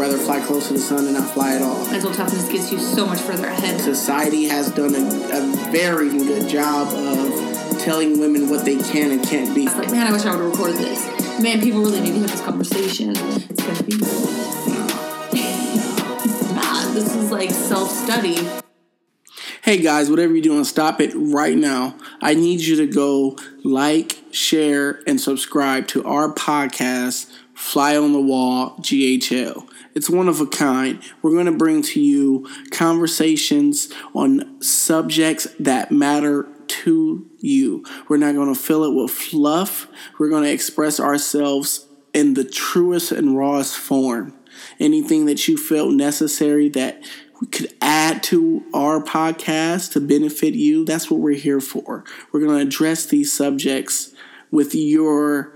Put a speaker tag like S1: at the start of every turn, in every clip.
S1: rather fly close to the sun than not fly at all.
S2: Mental toughness gets you so much further ahead.
S1: Society has done a, a very good job of telling women what they can and can't be.
S2: It's like, man, I wish I would record this. Man, people really need to have this conversation. It's gonna be nah. This is like self study.
S1: Hey guys, whatever you're doing, stop it right now. I need you to go like, share, and subscribe to our podcast, Fly on the Wall GHL. It's one of a kind. We're going to bring to you conversations on subjects that matter to you. We're not going to fill it with fluff. We're going to express ourselves in the truest and rawest form. Anything that you felt necessary that we could add to our podcast to benefit you, that's what we're here for. We're going to address these subjects with your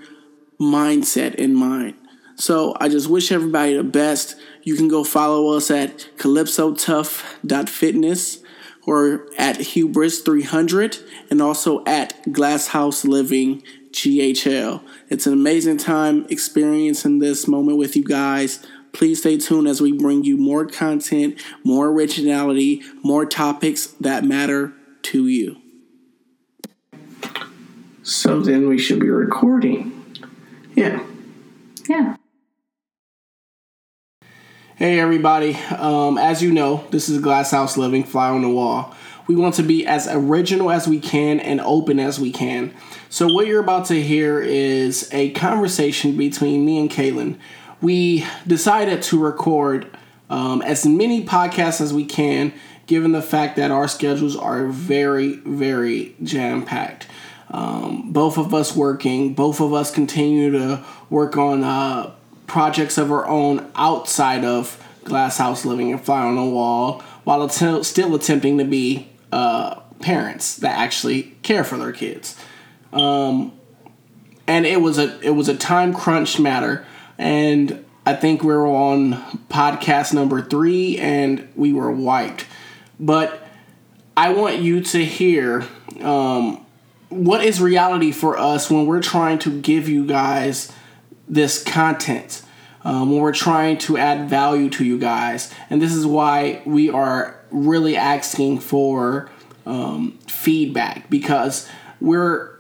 S1: mindset in mind. So I just wish everybody the best. You can go follow us at calypsotough.fitness or at hubris300 and also at glasshouse living ghl it's an amazing time experiencing this moment with you guys please stay tuned as we bring you more content more originality more topics that matter to you so then we should be recording yeah
S2: Yeah.
S1: Hey everybody, um, as you know, this is Glass House Living, Fly on the Wall. We want to be as original as we can and open as we can. So, what you're about to hear is a conversation between me and Kaylin. We decided to record um, as many podcasts as we can, given the fact that our schedules are very, very jam packed. Um, both of us working, both of us continue to work on uh, projects of our own outside of Glass House Living and Fly on the Wall, while att- still attempting to be uh, parents that actually care for their kids. Um, and it was a it was a time crunch matter, and I think we were on podcast number three, and we were wiped. But I want you to hear um, what is reality for us when we're trying to give you guys this content um, when we're trying to add value to you guys and this is why we are really asking for um, feedback because we're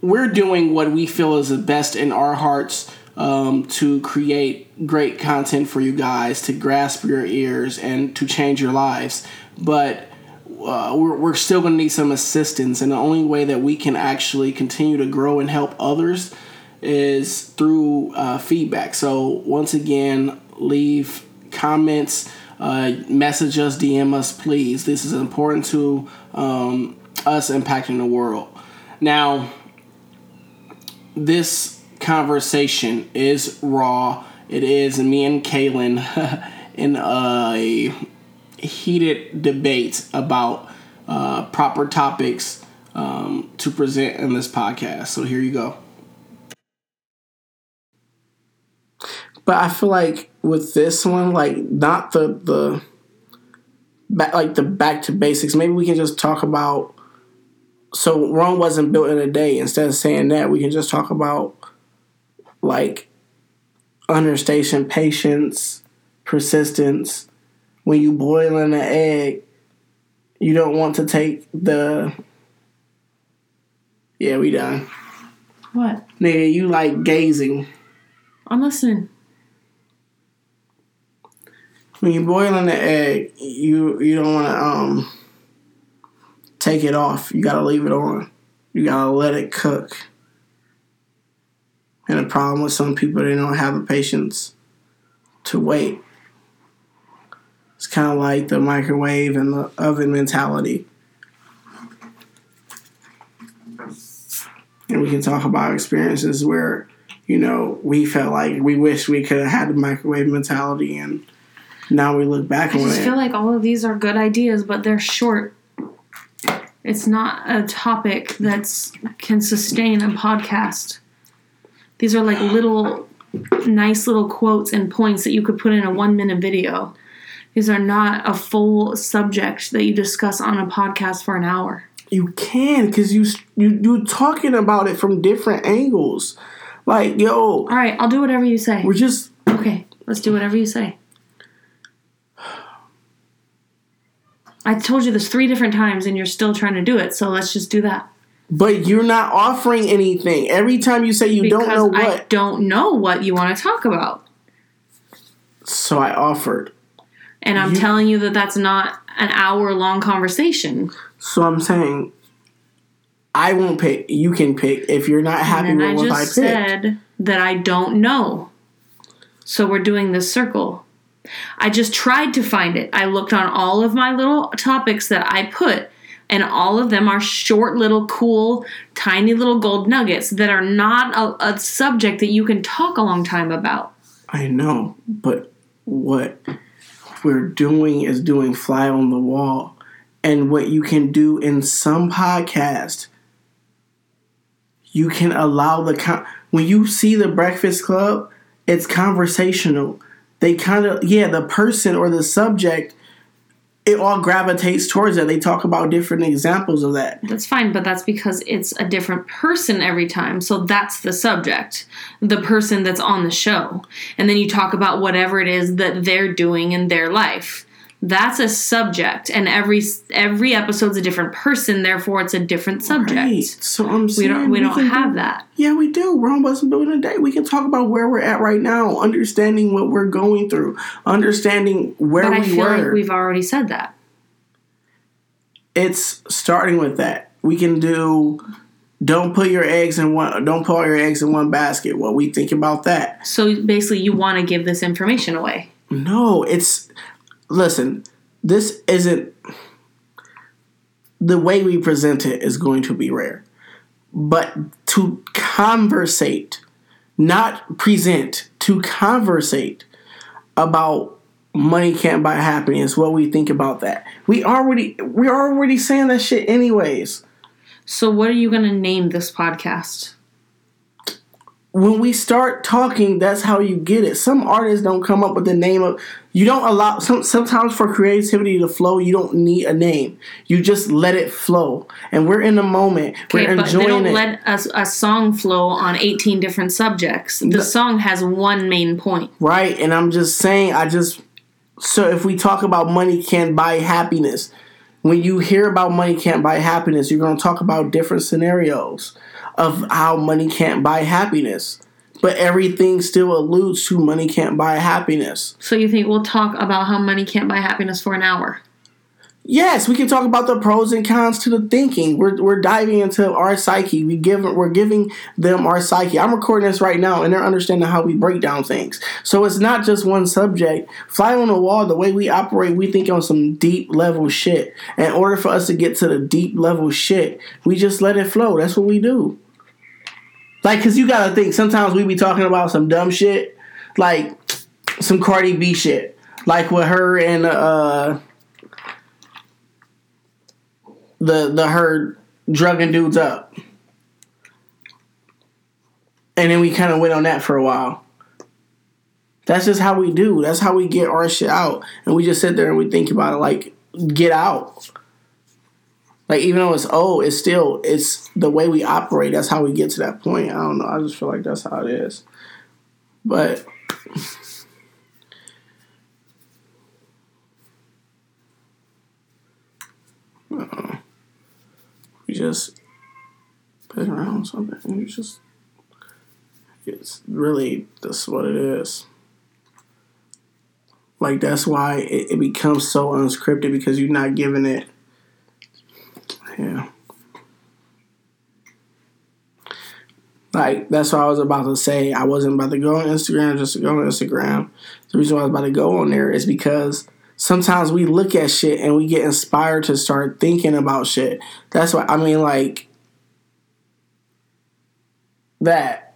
S1: we're doing what we feel is the best in our hearts um, to create great content for you guys to grasp your ears and to change your lives but uh, we're, we're still going to need some assistance and the only way that we can actually continue to grow and help others is through uh, feedback. So once again, leave comments, uh, message us, DM us, please. This is important to um, us impacting the world. Now, this conversation is raw. It is me and Kaylin in a heated debate about uh, proper topics um, to present in this podcast. So here you go. But I feel like with this one, like not the the back like the back to basics. Maybe we can just talk about. So Rome wasn't built in a day. Instead of saying that, we can just talk about like understation, patience, persistence. When you boil an egg, you don't want to take the. Yeah, we done.
S2: What?
S1: Nigga, you like gazing.
S2: I'm listening.
S1: when you're boiling the egg, you you don't want to um take it off. You gotta leave it on. You gotta let it cook. And the problem with some people, they don't have the patience to wait. It's kind of like the microwave and the oven mentality. And we can talk about experiences where, you know, we felt like we wish we could have had the microwave mentality and now we look back
S2: I
S1: on
S2: just
S1: it.
S2: feel like all of these are good ideas, but they're short. It's not a topic that's can sustain a podcast. These are like little, nice little quotes and points that you could put in a one minute video. These are not a full subject that you discuss on a podcast for an hour.
S1: You can because you you you talking about it from different angles. Like yo,
S2: all right, I'll do whatever you say.
S1: We're just
S2: okay. Let's do whatever you say. I told you this three different times, and you're still trying to do it. So let's just do that.
S1: But you're not offering anything. Every time you say you
S2: Because
S1: don't know what.
S2: I don't know what you want to talk about.
S1: so I offered.
S2: And I'm
S1: You-
S2: telling you that that's not an hour long conversation.
S1: So I'm saying I won't pick. You can pick if you're not happy with
S2: I
S1: what I
S2: just
S1: picked.
S2: said that I don't know. So we're doing this circle. I just tried to find it. I looked on all of my little topics that I put, and all of them are short, little, cool, tiny little gold nuggets that are not a, a subject that you can talk a long time about.
S1: I know, but what we're doing is doing fly on the wall. And what you can do in some podcast, you can allow the con- when you see the Breakfast Club, it's conversational. They kind of yeah, the person or the subject, it all gravitates towards that. They talk about different examples of that.
S2: That's fine, but that's because it's a different person every time. So that's the subject, the person that's on the show. And then you talk about whatever it is that they're doing in their life. That's a subject, and every every episode's a different person. Therefore, it's a different subject.
S1: Right. So I'm
S2: We don't we don't have
S1: do-
S2: that.
S1: Yeah, we do. We're on almost building a day. We can talk about where we're at right now, understanding what we're going through, understanding where we were.
S2: But I
S1: we
S2: feel
S1: were.
S2: like we've already said that.
S1: it's starting with that. We can do. Don't put your eggs in one. Don't put all your eggs in one basket. What we think about that?
S2: So basically, you want to give this information away.
S1: No, it's. Listen, this isn't. The way we present it is going to be rare, but to conversate, not present, to conversate about money can't buy happiness. What we think about that? We already we're already saying that shit anyways.
S2: So what are you to name this podcast?
S1: When we start talking, that's how you get it. Some artists don't come up with the name of. You don't allow. Some sometimes for creativity to flow, you don't need a name. You just let it flow, and we're in the moment.
S2: Okay,
S1: we're enjoying
S2: but they don't
S1: it.
S2: let a, a song flow on 18 different subjects. The song has one main point.
S1: right, and I'm just saying. I just so if we talk about money can't buy happiness, when you hear about money can't buy happiness, you're going to talk about different scenarios of how money can't buy happiness. But everything still alludes to money can't buy happiness.
S2: So you think we'll talk about how money can't buy happiness for an hour?
S1: Yes, we can talk about the pros and cons to the thinking. We're, we're diving into our psyche. We give we're giving them our psyche. I'm recording this right now, and they're understanding how we break down things. So it's not just one subject. Fly on the wall. The way we operate, we think on some deep level shit. In order for us to get to the deep level shit, we just let it flow. That's what we do. Like, cause you gotta think. Sometimes we be talking about some dumb shit, like some Cardi B shit, like with her and uh the the her drugging dudes up. And then we kind of went on that for a while. That's just how we do. That's how we get our shit out. And we just sit there and we think about it like get out. Like even though it's old, it's still it's the way we operate. That's how we get to that point. I don't know. I just feel like that's how it is. But you just put around something you just it's really that's what it is like that's why it, it becomes so unscripted because you're not giving it yeah like that's what I was about to say. I wasn't about to go on Instagram just to go on Instagram. The reason why I was about to go on there is because sometimes we look at shit and we get inspired to start thinking about shit. That's why I mean like that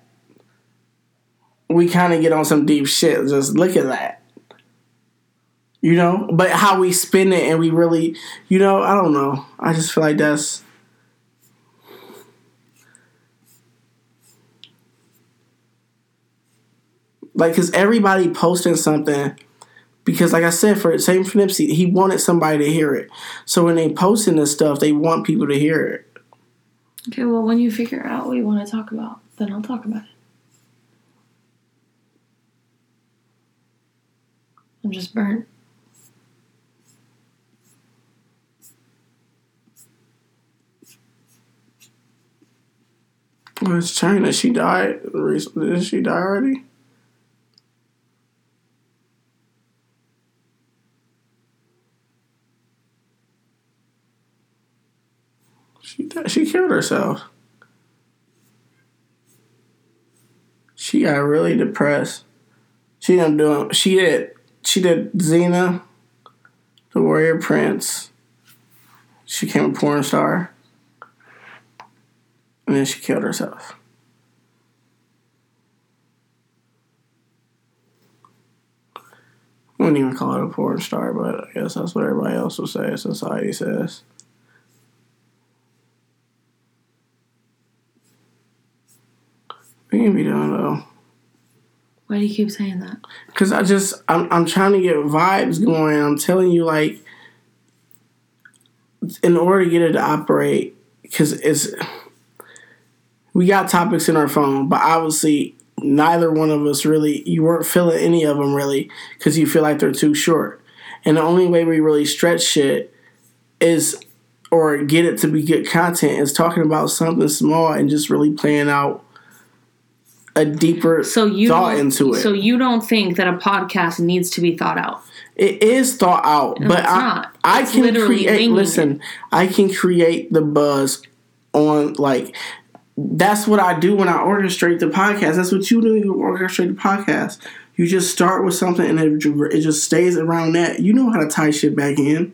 S1: we kind of get on some deep shit. Just look at that. You know, but how we spin it and we really, you know, I don't know. I just feel like that's like because everybody posting something because like I said, for same for Nipsey, he wanted somebody to hear it. So when they posting this stuff, they want people to hear it.
S2: Okay, well, when you figure out what you want to talk about, then I'll talk about it. I'm just burnt.
S1: Well, it's China. She died recently. Did she die already? She she killed herself. She got really depressed. She done doing. She did. She did Xena, the Warrior Prince. She became a porn star. And then she killed herself. I wouldn't even call it a porn star, but I guess that's what everybody else will say. Society says. We can be done though.
S2: Why do you keep saying that?
S1: Cause I just I'm I'm trying to get vibes going. I'm telling you, like, in order to get it to operate, because it's we got topics in our phone, but obviously neither one of us really you weren't feeling any of them really because you feel like they're too short. And the only way we really stretch shit is or get it to be good content is talking about something small and just really playing out a deeper
S2: So you
S1: thought into it.
S2: So you don't think that a podcast needs to be thought out?
S1: It is thought out, but
S2: it's
S1: I,
S2: not.
S1: I can create.
S2: winging
S1: Listen, I can create the buzz on like. That's what I do when I orchestrate the podcast. That's what you do. When you orchestrate the podcast. You just start with something and it, it just stays around that. You know how to tie shit back in.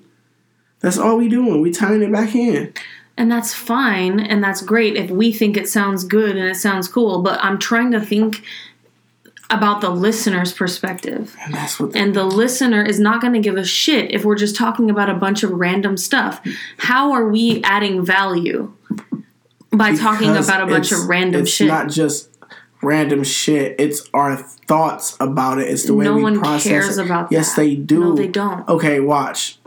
S1: That's all we doing. We tying it back in.
S2: And that's fine and that's great if we think it sounds good and it sounds cool, but I'm trying to think about the listener's perspective.
S1: And that's what.
S2: And the listener is not going to give a shit if we're just talking about a bunch of random stuff. How are we adding value by talking about a bunch of random
S1: it's
S2: shit?
S1: It's not just random shit. It's our thoughts about it. It's the way
S2: No
S1: we
S2: one
S1: process
S2: cares
S1: it.
S2: about
S1: yes,
S2: that.
S1: they do.
S2: No, they don't.
S1: Okay, watch,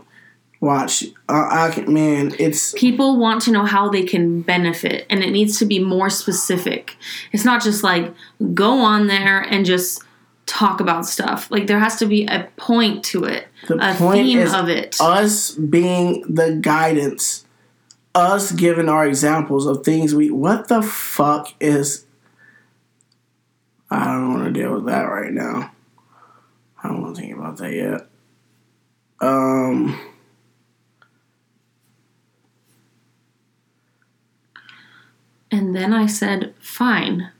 S1: watch. Uh, I can, man, it's
S2: people want to know how they can benefit and it needs to be more specific it's not just like go on there and just talk about stuff like there has to be a point to it
S1: the
S2: a theme of it
S1: us being the guidance, us giving our examples of things we. What the fuck is? I don't want to deal with that right now. I don't want to think about that yet. Um.
S2: And then i said fine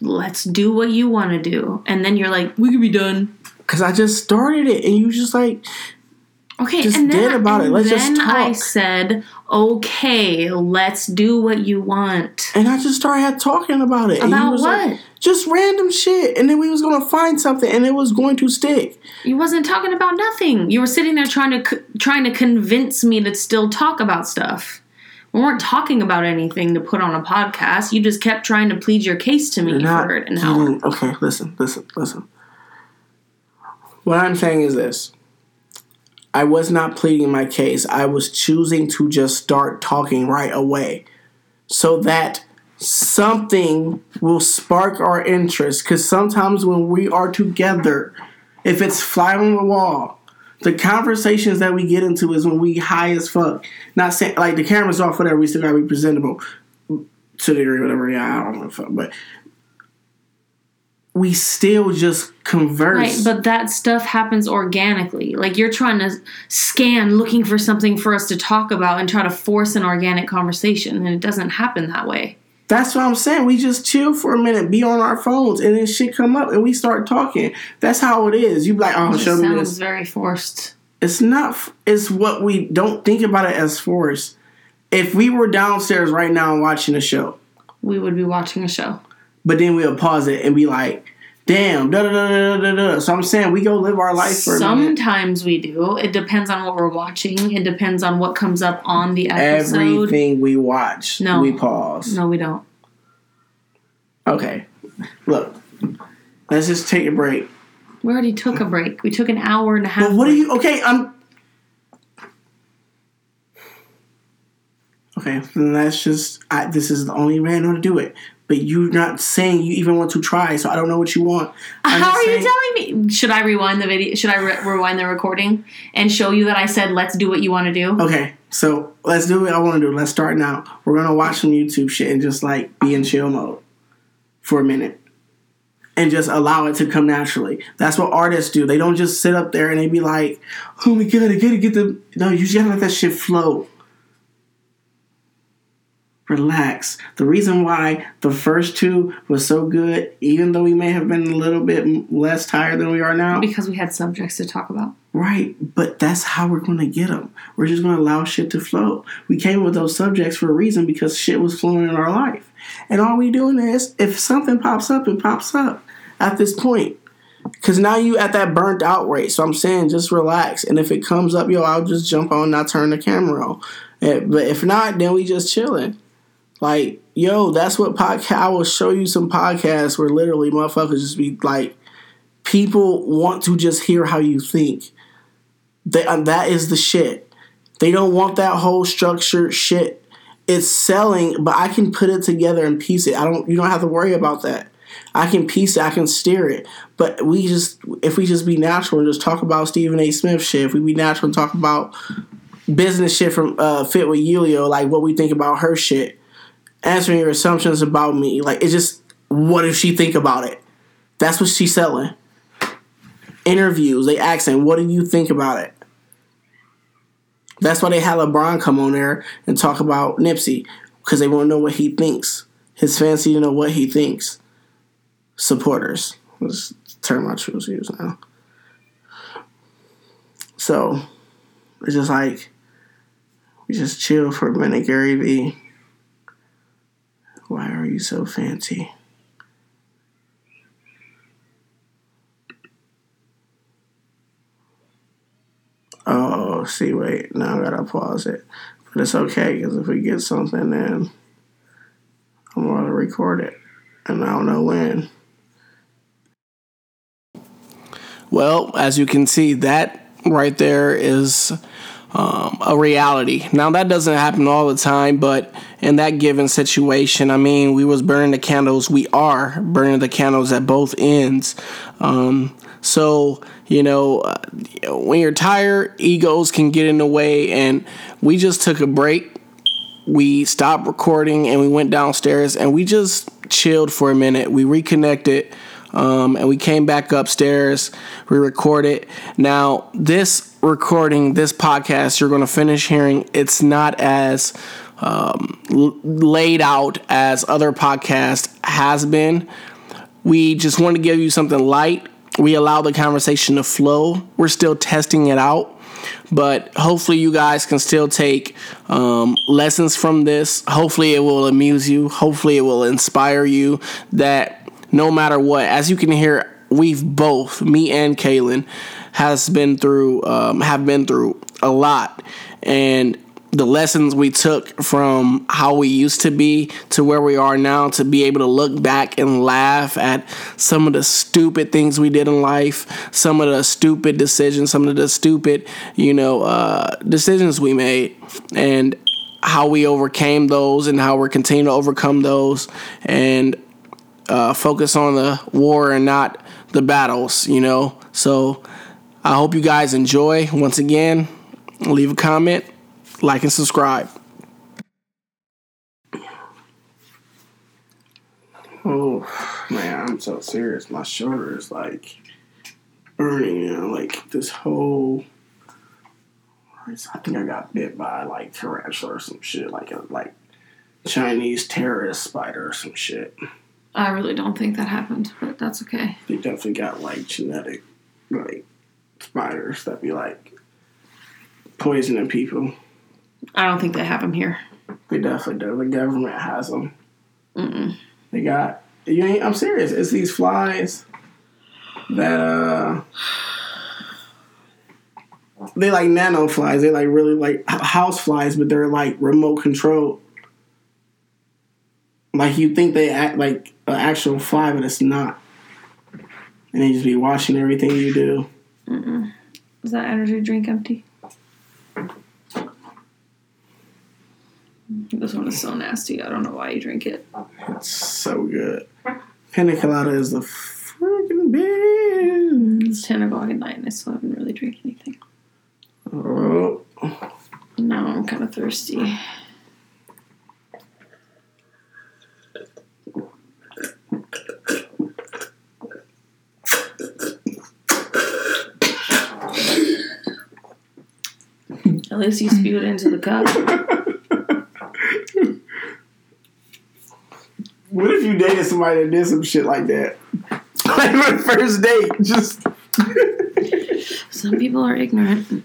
S2: let's do what you want to do and then you're like we could be done
S1: Cause I just started it, and you were just like
S2: okay
S1: Just
S2: and then,
S1: did about it. Let's just
S2: then i said okay let's do what you want
S1: And I just started talking about it.
S2: About
S1: was
S2: what?
S1: Like, just random shit. And then we was gonna find something and it was going to stick.
S2: You wasn't talking about nothing. You were sitting there trying to trying to convince me to still talk about stuff. We weren't talking about anything to put on a podcast. You just kept trying to plead your case to me
S1: Not
S2: for an hour.
S1: okay, listen, listen, listen. What I'm saying is this. I was not pleading my case. I was choosing to just start talking right away. So that something will spark our interest. Because sometimes when we are together, if it's fly on the wall, the conversations that we get into is when we high as fuck. Not saying like the camera's off, whatever. We still gotta be presentable to the degree, whatever. Yeah, I don't know, fuck, but we still just converse.
S2: Right, but that stuff happens organically. Like you're trying to scan looking for something for us to talk about and try to force an organic conversation, and it doesn't happen that way.
S1: That's what I'm saying. We just chill for a minute, be on our phones, and then shit come up, and we start talking. That's how it is. You be like, oh, show me this.
S2: sounds very forced.
S1: It's not. It's what we don't think about it as forced. If we were downstairs right now watching a show,
S2: We would be watching a show.
S1: but then we'll pause it and be like, "Damn, da da da da da da." So I'm saying we go live our life for a.
S2: Sometimes we do. It depends on what we're watching. It depends on what comes up on the episode.
S1: Everything we watch,
S2: No.
S1: we pause.
S2: No, we don't.
S1: Okay, look, let's just take a break.
S2: We already took a break. We took an hour and a half.
S1: But what are you? Okay, I'm. Okay, then that's just. I, this is the only way I know to do it. But you're not saying you even want to try. So I don't know what you want. I'm
S2: How are
S1: saying-
S2: you telling me? Should I rewind the video? Should I re- rewind the recording and show you that I said, "Let's do what you want to do"?
S1: Okay, so let's do what I want to do. Let's start now. We're gonna watch some YouTube shit and just like be in chill mode for a minute. And just allow it to come naturally. That's what artists do. They don't just sit up there and they be like, "Oh my god, I gotta get the." No, you just gotta let that shit flow. Relax. The reason why the first two was so good, even though we may have been a little bit less tired than we are now,
S2: Because we had subjects to talk about.
S1: Right, but that's how we're going to get them. We're just going to allow shit to flow. We came up with those subjects for a reason because shit was flowing in our life. And all we doing is, if something pops up, it pops up at this point. Because now you at that burnt out rate. So I'm saying just relax. And if it comes up, yo, I'll just jump on and I'll turn the camera on. Eh, But if not, then we just chilling. Like, yo, that's what podcast. I will show you some podcasts where literally motherfuckers just be like, people want to just hear how you think. They, uh, that is the shit. They don't want that whole structured shit. It's selling, but I can put it together and piece it. I don't. You don't have to worry about that. I can piece it. I can steer it. But we just, if we just be natural and just talk about Stephen A. Smith shit, if we be natural and talk about business shit from uh, Fit with Yulio, like what we think about her shit, answering your assumptions about me, like it's just what if she think about it? That's what she's selling interviews, they asking, "What do you think about it?" That's why they had LeBron come on there and talk about Nipsey because they want to know what he thinks. His fans need to know what he thinks. Supporters, let's turn my true views now. So it's just like we just chill for a minute, Gary V. Why are you so fancy? Oh, see, wait, now I gotta pause it. But it's okay, because if we get something, then I'm gonna record it. And I don't know when. Well, as you can see, that right there is um, a reality. Now that doesn't happen all the time, but in that given situation, I mean, we was burning the candles. We are burning the candles at both ends. Um, so you know, uh, when you're tired, egos can get in the way, and we just took a break. We stopped recording and we went downstairs and we just chilled for a minute. We reconnected. Um, and we came back upstairs. We recorded. Now, this recording, this podcast, you're going to finish hearing. It's not as um, l- laid out as other podcast has been. We just want to give you something light. We allow the conversation to flow. We're still testing it out, but hopefully, you guys can still take um, lessons from this. Hopefully, it will amuse you. Hopefully, it will inspire you that no matter what, as you can hear, we've both, me and Kaylin, has been through, um, have been through a lot, and the lessons we took from how we used to be to where we are now to be able to look back and laugh at some of the stupid things we did in life, some of the stupid decisions, some of the stupid, you know, uh, decisions we made, and how we overcame those and how we're continuing to overcome those and uh, focus on the war and not the battles, you know. So I hope you guys enjoy. Once again, leave a comment, like, and subscribe. Oh man, I'm so serious. My shoulder is like burning, you know, like this whole. I think I got bit by like tarantula or some shit, like a like Chinese terrorist spider or some shit.
S2: I really don't think that happened, but that's okay.
S1: They definitely got like genetic like spiders that be like poisoning people.
S2: I don't think they have them here.
S1: They definitely do. The government has them.
S2: Mm-mm.
S1: They got. You ain't, I'm serious. It's these flies that uh. They like nano flies. They like really like house flies, but they're like remote controlled. Like you think they act like an actual fly, but it's not. And they just be watching everything you do.
S2: Is that energy drink empty? This one is so nasty. I don't know why you drink it.
S1: It's so good. Pina colada is the freaking best.
S2: It's 10 o'clock at night and I still haven't really drank anything.
S1: Oh,
S2: Now I'm kind of thirsty. At least you spewed it into the cup.
S1: what if you dated somebody that did some shit like that? Like my first date, just
S2: Some people are ignorant.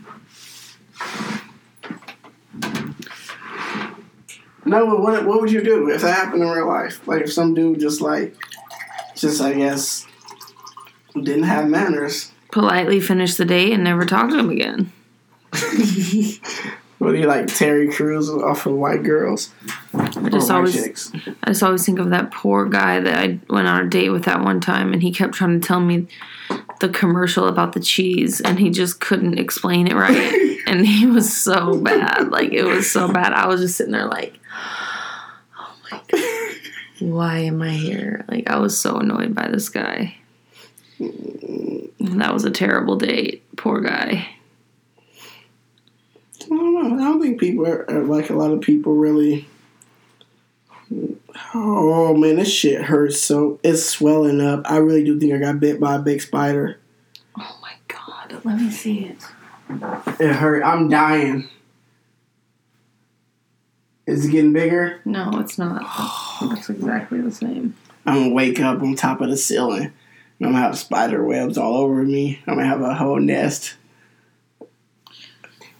S1: no. But what what would you do if that happened in real life? Like if some dude just like, just I guess, didn't have manners.
S2: Politely finish the date and never talk to him again.
S1: What do you like Terry Crews off of White Girls?
S2: I
S1: oh, just
S2: always
S1: Chicks?
S2: I just always think of that poor guy that I went on a date with that one time, and he kept trying to tell me the commercial about the cheese, and he just couldn't explain it right, and he was so bad. Like it was so bad. I was just sitting there like, oh my god, why am I here? Like I was so annoyed by this guy. That was a terrible date. Poor guy.
S1: I don't know. I don't think people are, are like a lot of people really. Oh man, this shit hurts. So it's swelling up. I really do think I got bit by a big spider.
S2: Oh my god. Let me see it.
S1: It hurt. I'm dying. Is it getting bigger?
S2: No, it's not. It looks exactly the same.
S1: I'm gonna wake up on top of the ceiling. I'm gonna have spider webs all over me. I'm gonna have a whole nest.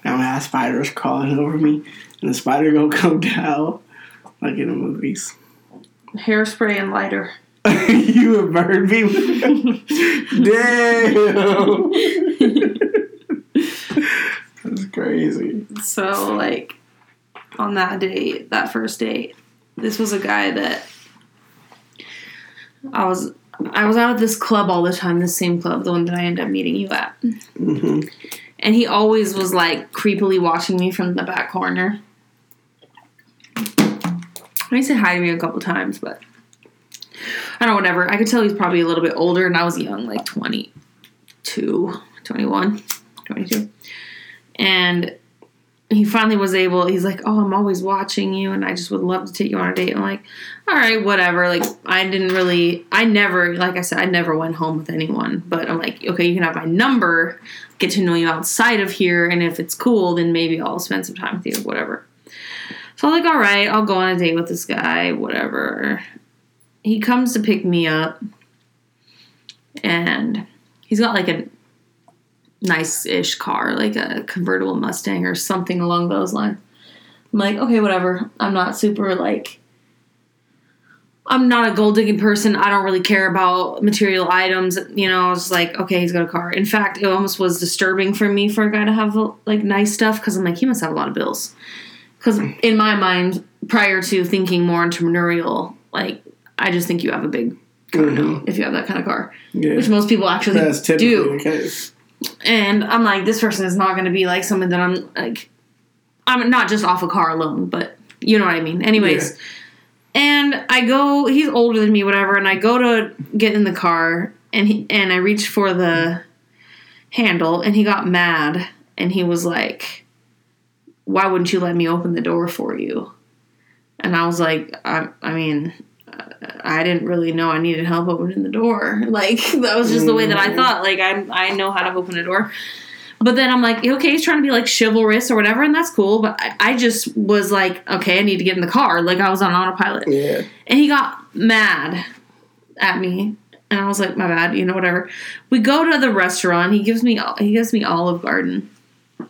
S1: I'm gonna have spiders crawling over me, and the spider gonna come down like in the movies.
S2: Hairspray and lighter.
S1: you would burn me. Damn. That's crazy.
S2: So like on that date, that first date, this was a guy that I was I was out at this club all the time, the same club, the one that I ended up meeting you at.
S1: hmm
S2: And he always was like creepily watching me from the back corner. He said hi to me a couple times, but I don't know, whatever. I could tell he's probably a little bit older, and I was young, like 22, 21, 22. And he finally was able, he's like, Oh, I'm always watching you, and I just would love to take you on a date. I'm like, All right, whatever. Like, I didn't really, I never, like I said, I never went home with anyone, but I'm like, Okay, you can have my number, get to know you outside of here, and if it's cool, then maybe I'll spend some time with you, whatever. So I'm like, all right, I'll go on a date with this guy, whatever. He comes to pick me up, and he's got like a nice ish car, like a convertible Mustang or something along those lines. I'm like, okay, whatever. I'm not super like. I'm not a gold digging person. I don't really care about material items. You know, I was like, okay, he's got a car. In fact, it almost was disturbing for me for a guy to have like nice stuff because I'm like, he must have a lot of bills. Because in my mind, prior to thinking more entrepreneurial, like I just think you have a big condo mm-hmm. if you have that kind of car,
S1: Yeah.
S2: which most people actually
S1: That's
S2: do.
S1: the case.
S2: And I'm like, this person is not going to be like someone that I'm like, I'm not just off a car alone, but you know what I mean. Anyways,
S1: Yeah.
S2: And I go, he's older than me, whatever, and I go to get in the car, and he, and I reach for the handle, and he got mad, and he was like, "Why wouldn't you let me open the door for you?" And I was like, I, I mean. I didn't really know I needed help opening the door. Like that was just the way that I mm. thought. Like I I know how to open a door. But then I'm like, okay, he's trying to be like chivalrous or whatever, and that's cool. But I, I just was like, okay, I need to get in the car. Like I was on autopilot.
S1: Yeah.
S2: And he got mad at me. And I was like, my bad, you know, whatever. We go to the restaurant. He gives me he gives me Olive Garden.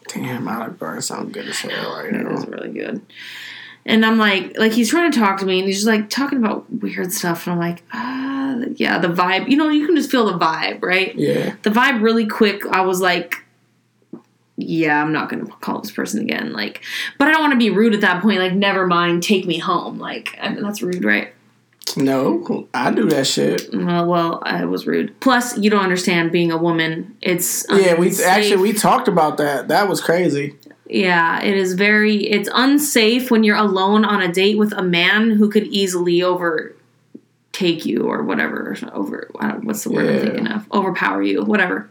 S1: Damn, Olive Garden sounds good as hell right
S2: It
S1: now.
S2: was really good. And I'm like, like he's trying to talk to me, and he's just like talking about weird stuff. And I'm like, ah, yeah, the vibe. You know, you can just feel the vibe, right?
S1: Yeah.
S2: The vibe really quick. I was like, yeah, I'm not gonna call this person again. Like, but I don't want to be rude at that point. Like, never mind, take me home. Like, I mean, that's rude, right?
S1: No, I do that shit.
S2: Well, well, I was rude. Plus, you don't understand being a woman. It's
S1: Yeah, we actually we talked about that. That was crazy.
S2: Yeah, it is very. It's unsafe when you're alone on a date with a man who could easily over take you or whatever over what's the word I'm thinking of overpower you whatever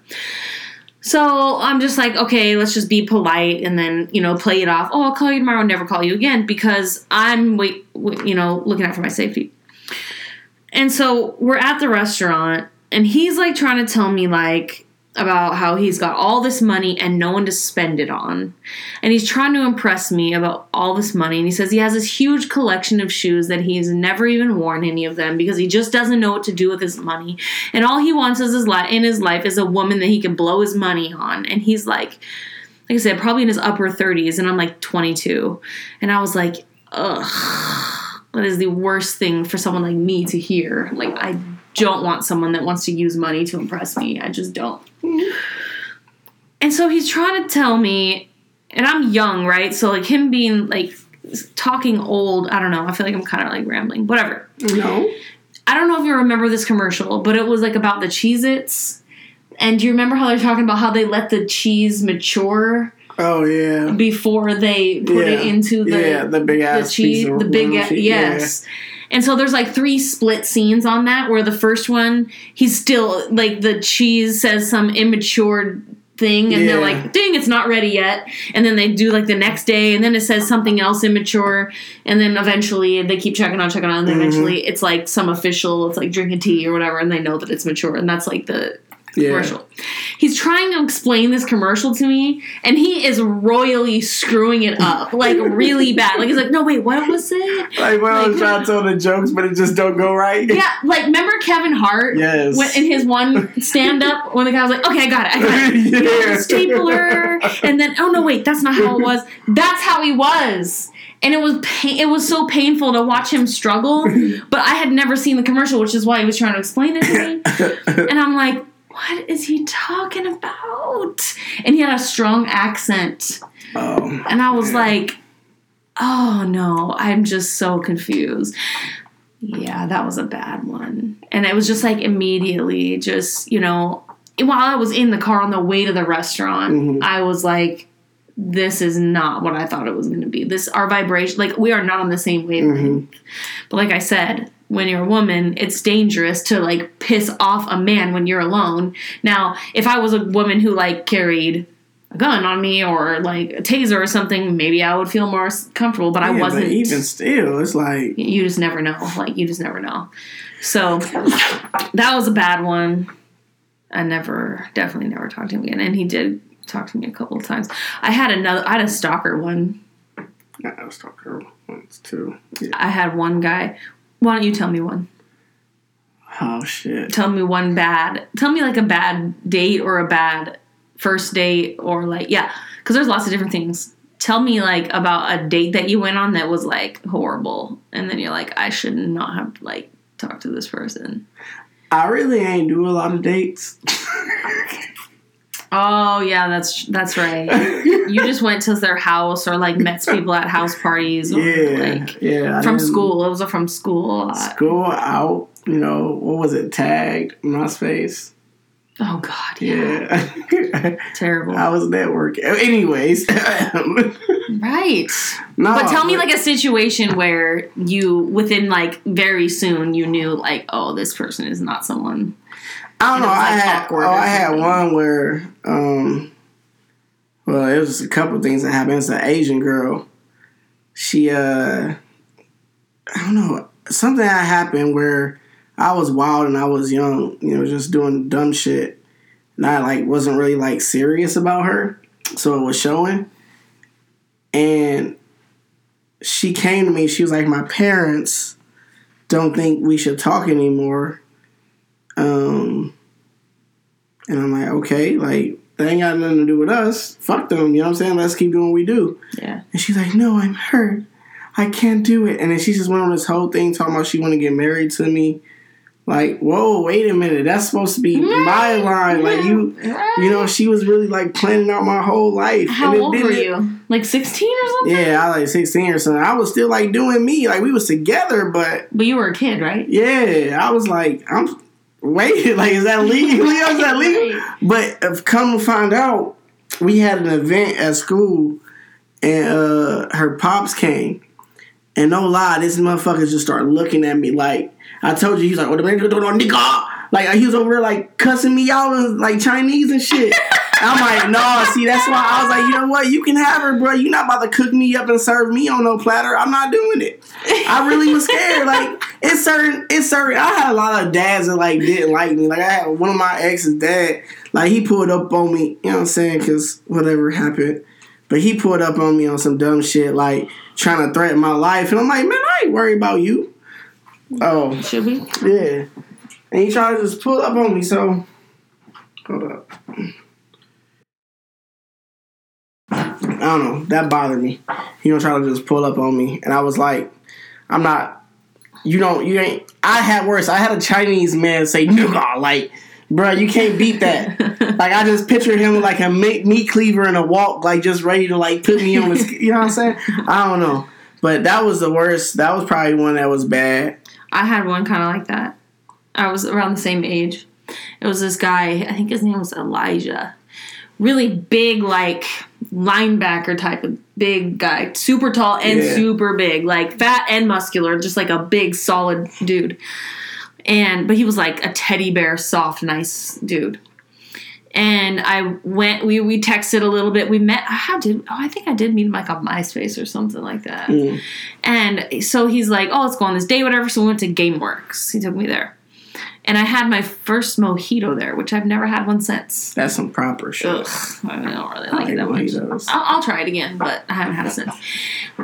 S2: so I'm just like okay let's just be polite and then you know play it off. Oh I'll call you tomorrow and never call you again because I'm wait, you know looking out for my safety. And so we're at the restaurant and he's like trying to tell me like about how he's got all this money and no one to spend it on. And he's trying to impress me about all this money. And he says he has this huge collection of shoes that he's never even worn any of them because he just doesn't know what to do with his money. And all he wants is his li- in his life is a woman that he can blow his money on. And he's like, like I said, probably in his upper 30s, and I'm like 22. And I was like, ugh, that is the worst thing for someone like me to hear. Like, I don't want someone that wants to use money to impress me. I just don't. And so he's trying to tell me, and I'm young, right? So, like, him being like talking old, I don't know. I feel like I'm kind of like rambling, whatever.
S1: No.
S2: I don't know if you remember this commercial, but it was like about the Cheez Its. And do you remember how they're talking about how they let the cheese mature
S1: Oh yeah.
S2: before they put it into the
S1: yeah, the big
S2: the
S1: ass
S2: cheese, the big
S1: cheese.
S2: yes. And so there's like three split scenes on that where the first one he's still like the cheese says some immature thing and they're like ding it's not ready yet and then they do like the next day and then it says something else immature and then eventually they keep checking on checking on and then
S1: Mhm.
S2: eventually it's like some official it's like drinking tea or whatever and they know that it's mature and that's like the
S1: Yeah.
S2: commercial. He's trying to explain this commercial to me, and he is royally screwing it up, like really bad. Like he's like, "No, wait, what was it?"
S1: Like when I was trying to tell the jokes, but it just don't go right.
S2: Yeah, like remember Kevin Hart?
S1: Yes.
S2: When, in his one stand up, when the guy was like, "Okay, I got it, I got it." You know,
S1: Yeah.
S2: stapler, and then oh no, wait, that's not how it was. That's how he was. And it was pain, it was so painful to watch him struggle, but I had never seen the commercial, which is why he was trying to explain it to me. And I'm like, what is he talking about? And he had a strong accent.
S1: um,
S2: And I was
S1: Yeah.
S2: like, oh no, I'm just so confused. Yeah, that was a bad one. And it was just like immediately, just, you know, while I was in the car on the way to the restaurant,
S1: Mhm.
S2: I was like, this is not what I thought it was going to be. This, our vibration, like, we are not on the same wavelength. But like I said, when you're a woman, it's dangerous to like piss off a man when you're alone. Now, if I was a woman who like carried a gun on me or like a taser or something, maybe I would feel more comfortable. But I wasn't.
S1: But even still, it's like
S2: you just never know. Like you just never know. So that was a bad one. I never, definitely never talked to him again. And he did talk to me a couple of times. I had another. I had a stalker one.
S1: I was stalker once too. Yeah.
S2: I had one guy. Why don't you tell me one?
S1: Oh shit.
S2: tell me one bad tell me like a bad date or a bad first date or like yeah because there's lots of different things tell me like about a date that you went on that was like horrible and then you're like i should not have like talked to this person
S1: I really ain't do a lot of dates.
S2: oh yeah that's that's right you just went to their house or like met people at house parties or
S1: yeah,
S2: like
S1: yeah.
S2: From school it was from school.
S1: School out. You know what was it? Tagged MySpace.
S2: oh god yeah,
S1: Yeah.
S2: terrible
S1: I was networking. Anyways.
S2: right
S1: no,
S2: But tell me like a situation where you within like very soon you knew like oh this person is not someone
S1: I don't know.
S2: it was,
S1: I had oh, I had one where um, well, it was a couple things that happened. It's an Asian girl. She uh, I don't know something that happened where I was wild and I was young. You know, just doing dumb shit. And I like wasn't really like serious about her, so it was showing. And she came to me. She was like, "My parents don't think we should talk anymore." Um, and I'm like, okay, like they ain't got nothing to do with us. Fuck them, you know what I'm saying? Let's keep doing what we do.
S2: yeah
S1: And she's like, no, I'm hurt. I can't do it. And then she just went on this whole thing talking about she want to get married to me. Like, whoa, wait a minute. That's supposed to be my line. Like you, you know, she was really like planning out my whole life.
S2: how
S1: And it
S2: old were you like 16 or something
S1: Yeah, I was like 16 or something. I was still like doing me. Like we was together, but
S2: but you were a kid right
S1: yeah, I was like, I'm wait, like is that legal? Is that legal? But if come to find out, we had an event at school, and uh, her pops came, And no lie, this motherfucker just started looking at me like I told you. He's like, "What the man doing, nigga?" Like he was over there like cussing me out in like Chinese and shit. I'm like, no, see, that's why I was like, you know what? You can have her, bro. You're not about to cook me up and serve me on no platter. I'm not doing it. I really was scared. Like, it's certain, it's certain. I had a lot of dads that like didn't like me. Like, I had one of my ex's dad, like he pulled up on me. You know what I'm saying? Because whatever happened, but he pulled up on me on some dumb shit, like trying to threaten my life, and I'm like, man, I ain't worried about you. Oh,
S2: Should we?
S1: yeah. And he tried to just pull up on me. So, hold up. I don't know. That bothered me. He gonna try to just pull up on me, and I was like, I'm not. You don't. You ain't. I had worse. I had a Chinese man say "nigga," like, bro, you can't beat that. like, I just picture him like a meat, cleaver in a walk, like just ready to like put me on his. You know what I'm saying? I don't know. But that was the worst. That was probably one that was bad.
S2: I had one kind of like that. I was around the same age. It was this guy, I think his name was Elijah. Really big, like linebacker type of big guy. Super tall and
S1: Yeah.
S2: super big. Like fat and muscular, just like a big, solid dude. And, but he was like a teddy bear, soft, nice dude. And I went, we, we texted a little bit. We met, how did, oh, I think I did meet him like on MySpace or something like that.
S1: Mm.
S2: And so he's like, oh, let's go on this date, whatever. So we went to GameWorks. He took me there. And I had my first mojito there, which I've never had one since.
S1: That's some proper shit.
S2: Ugh, I don't really like
S1: I
S2: it that
S1: like
S2: much.
S1: mojitos.
S2: I'll, I'll try it again, but I haven't had it since.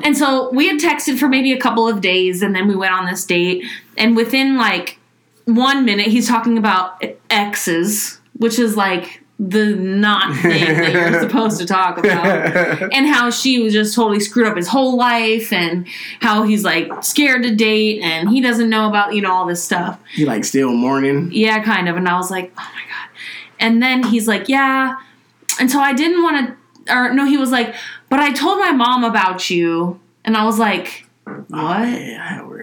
S2: And so we had texted for maybe a couple of days, and then we went on this date. And within like one minute, he's talking about exes, which is like the not thing that you're supposed to talk about. And how she was just totally screwed up his whole life and how he's like scared to date and he doesn't know about you know all this stuff.
S1: He like still mourning.
S2: yeah kind of. And i was like oh my god. And then he's like yeah. And so i didn't want to or no he was like but i told my mom about you. And i was like what?
S1: Oh, yeah, I had worse.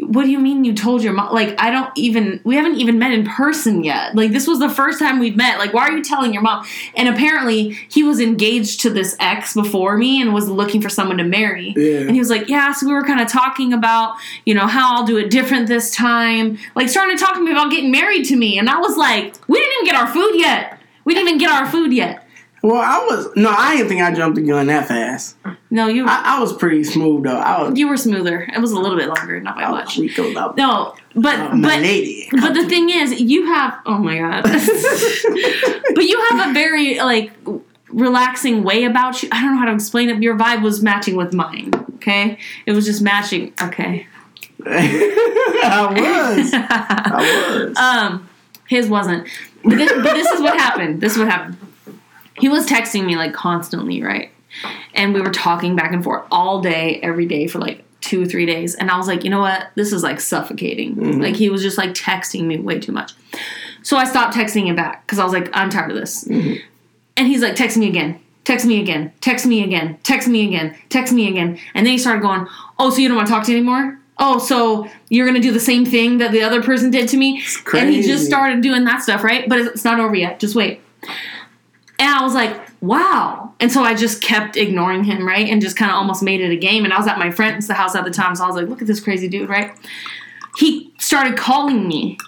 S2: What do you mean you told your mom? Like i don't even we haven't even met in person yet. Like this was the first time we've met. Like why are you telling your mom? And apparently he was engaged to this ex before me and was looking for someone to marry.
S1: Yeah.
S2: and he was like yeah so we were kind of talking about you know how i'll do it different this time. Like starting to talk to me about getting married to me. And i was like we didn't even get our food yet. We didn't even get our food yet.
S1: Well, I was no, I didn't think I jumped the gun that fast.
S2: No you
S1: I, I was pretty smooth though. I was.
S2: you were smoother it was a little bit longer not by
S1: I
S2: much
S1: weak about
S2: no but
S1: my
S2: but
S1: lady.
S2: But the thing is, you have oh my god. but you have a very like relaxing way about you. I don't know how to explain it. Your vibe was matching with mine. Okay, it was just matching. Okay,
S1: I was. I was.
S2: um, his wasn't. But this, but this is what happened. This is what happened. He was texting me like constantly, right? And we were talking back and forth all day, every day for like two or three days. And I was like, you know what? This is like suffocating. Mm-hmm. Like he was just like texting me way too much. So I stopped texting him back because I was like, I'm tired of this. Mm-hmm. And he's like, text me again. Text me again. Text me again. Text me again. Text me again. And then he started going, Oh, so you don't want to talk to me anymore? Oh, so you're gonna do the same thing that the other person did to me? And he just started doing that stuff, right? But it's not over yet. Just wait. And I was like, wow. And so I just kept ignoring him, right? And just kind of almost made it a game. And I was at my friend's house at the time, so I was like, look at this crazy dude, right? He started calling me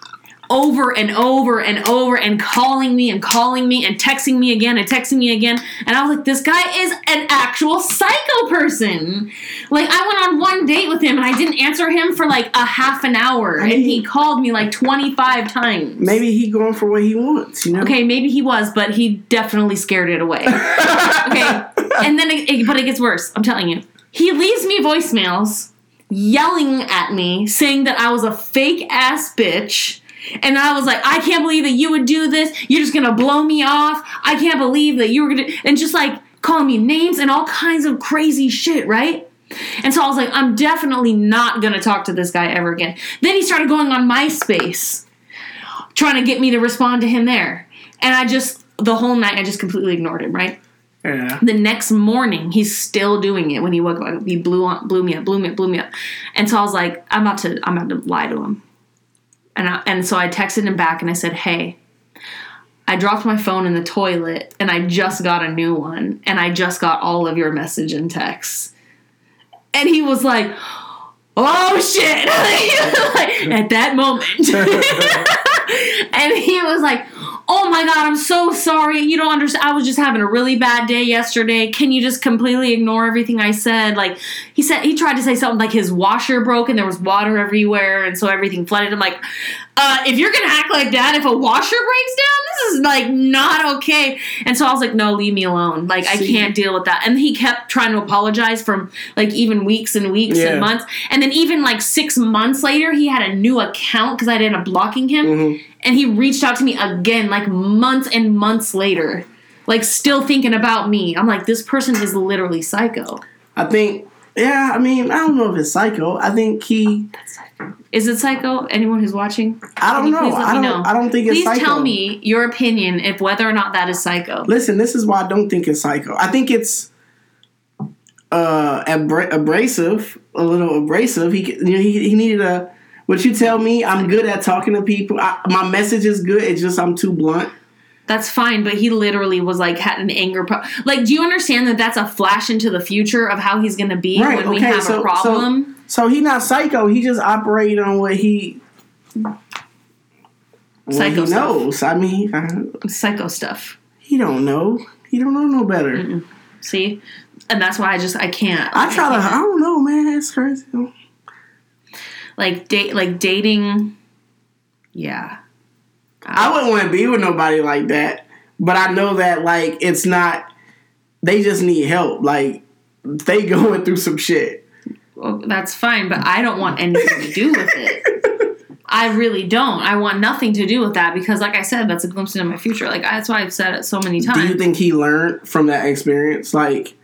S2: over and over and over and calling me and calling me and texting me again and texting me again. And I was like, this guy is an actual psycho person. Like, I went on one date with him and I didn't answer him for like a half an hour. And he called me like 25 times.
S1: Maybe he going for what he wants. You know.
S2: Okay, maybe he was, but he definitely scared it away. okay, and then it, it- but it gets worse. I'm telling you. He leaves me voicemails yelling at me, saying that I was a fake ass bitch. And I was like, I can't believe that you would do this. You're just gonna blow me off. I can't believe that you were gonna, and just like calling me names and all kinds of crazy shit, right? And so I was like, I'm definitely not gonna talk to this guy ever again. Then he started going on MySpace trying to get me to respond to him there. And I just the whole night I just completely ignored him, right?
S1: Yeah.
S2: The next morning he's still doing it when he woke up. He blew on, blew me up, blew me up, blew me up. And so I was like, I'm about to I'm about to lie to him. And I, and so I texted him back and I said, "Hey, I dropped my phone in the toilet and I just got a new one and I just got all of your message and texts. And he was like, oh shit. At that moment. and he was like, oh my god, I'm so sorry. You don't understand. I was just having a really bad day yesterday. Can you just completely ignore everything I said? Like he said, he tried to say something like his washer broke and there was water everywhere, and so everything flooded. I'm like, uh, if you're gonna act like that, if a washer breaks down, this is like not okay. And so I was like, no, leave me alone. Like I can't deal with that. And he kept trying to apologize from like even weeks and weeks
S1: Yeah.
S2: and months. And then even like six months later, he had a new account because I ended up blocking him.
S1: Mhm.
S2: And he reached out to me again, like months and months later, like still thinking about me. I'm like, this person is literally psycho.
S1: I think, yeah, I mean, I don't know if it's psycho. I think he,
S2: Is it psycho? Anyone who's watching,
S1: I don't know. I don't,
S2: know?
S1: I don't think it's Psycho.
S2: please tell me your opinion if whether or not that is psycho.
S1: Listen, this is why I don't think it's psycho. I think it's uh abra- abrasive, a little abrasive. He, you know, he he needed a. What you tell me, I'm good at talking to people. I, my message is good. It's just I'm too blunt.
S2: That's fine, but he literally was like had an anger pro- like do you understand that that's a flash into the future of how he's going to be
S1: Right,
S2: when we have
S1: so-
S2: a problem?
S1: So he's not psycho. He just operated on what he.
S2: Psycho
S1: he
S2: stuff.
S1: knows. I mean, uh,
S2: Psycho stuff.
S1: he don't know. He don't know no better.
S2: See? And that's why I just I can't.
S1: I try to. I
S2: can't.
S1: don't know, man. It's crazy.
S2: like date like dating yeah.
S1: I wouldn't want to be with nobody like that. But I know that like it's not. They just need help. Like they going through some shit.
S2: Well, that's fine, but I don't want anything to do with it. I really don't. I want nothing to do with that because, like I said, that's a glimpse into my future. Like that's why I've said it so many times.
S1: Do you think he learned from that experience? Like,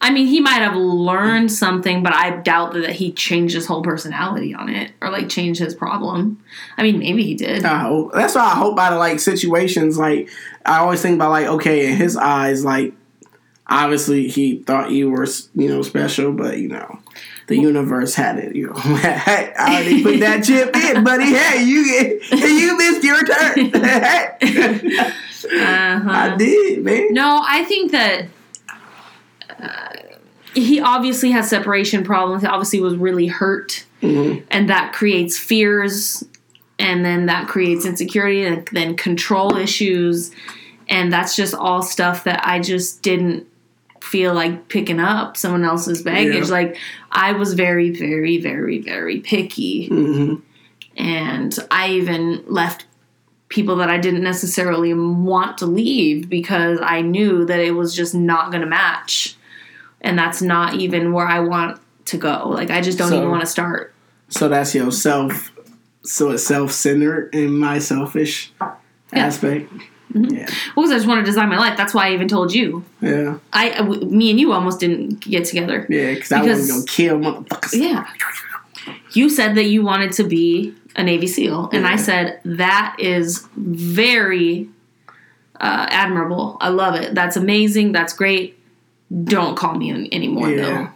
S2: I mean, he might have learned something, but I doubt that he changed his whole personality on it or like changed his problem. I mean, maybe he did.
S1: I hope that's why I hope out of like situations. Like, I always think about like, okay, in his eyes, like, obviously he thought you were, you know, special, but you know. The universe had it, you know. I already put that chip in, buddy. Hey, you you missed your turn.
S2: Uh-huh.
S1: I did, man.
S2: No, I think that uh, he obviously has separation problems. He obviously was really hurt,
S1: Mhm.
S2: and that creates fears, and then that creates insecurity, and then control issues, and that's just all stuff that I just didn't feel like picking up someone else's baggage.
S1: Yeah.
S2: Like I was very, very, very, very picky
S1: hmm
S2: and I even left people that I didn't necessarily want to leave because I knew that it was just not going to match. And that's not even where I want to go. Like I just don't
S1: So-
S2: even want to start.
S1: So that's your self. So it's self centered in my selfish aspect. Yeah,
S2: Well, because I just want to design my life. That's why I even told you.
S1: yeah,
S2: I, w- me and you almost didn't get together.
S1: yeah. Because I wasn't gonna kill motherfuckers.
S2: Yeah. You said that you wanted to be a Navy SEAL, and I said that is very uh, admirable. I love it. That's amazing. That's great. Don't call me anymore
S1: Yeah.
S2: though,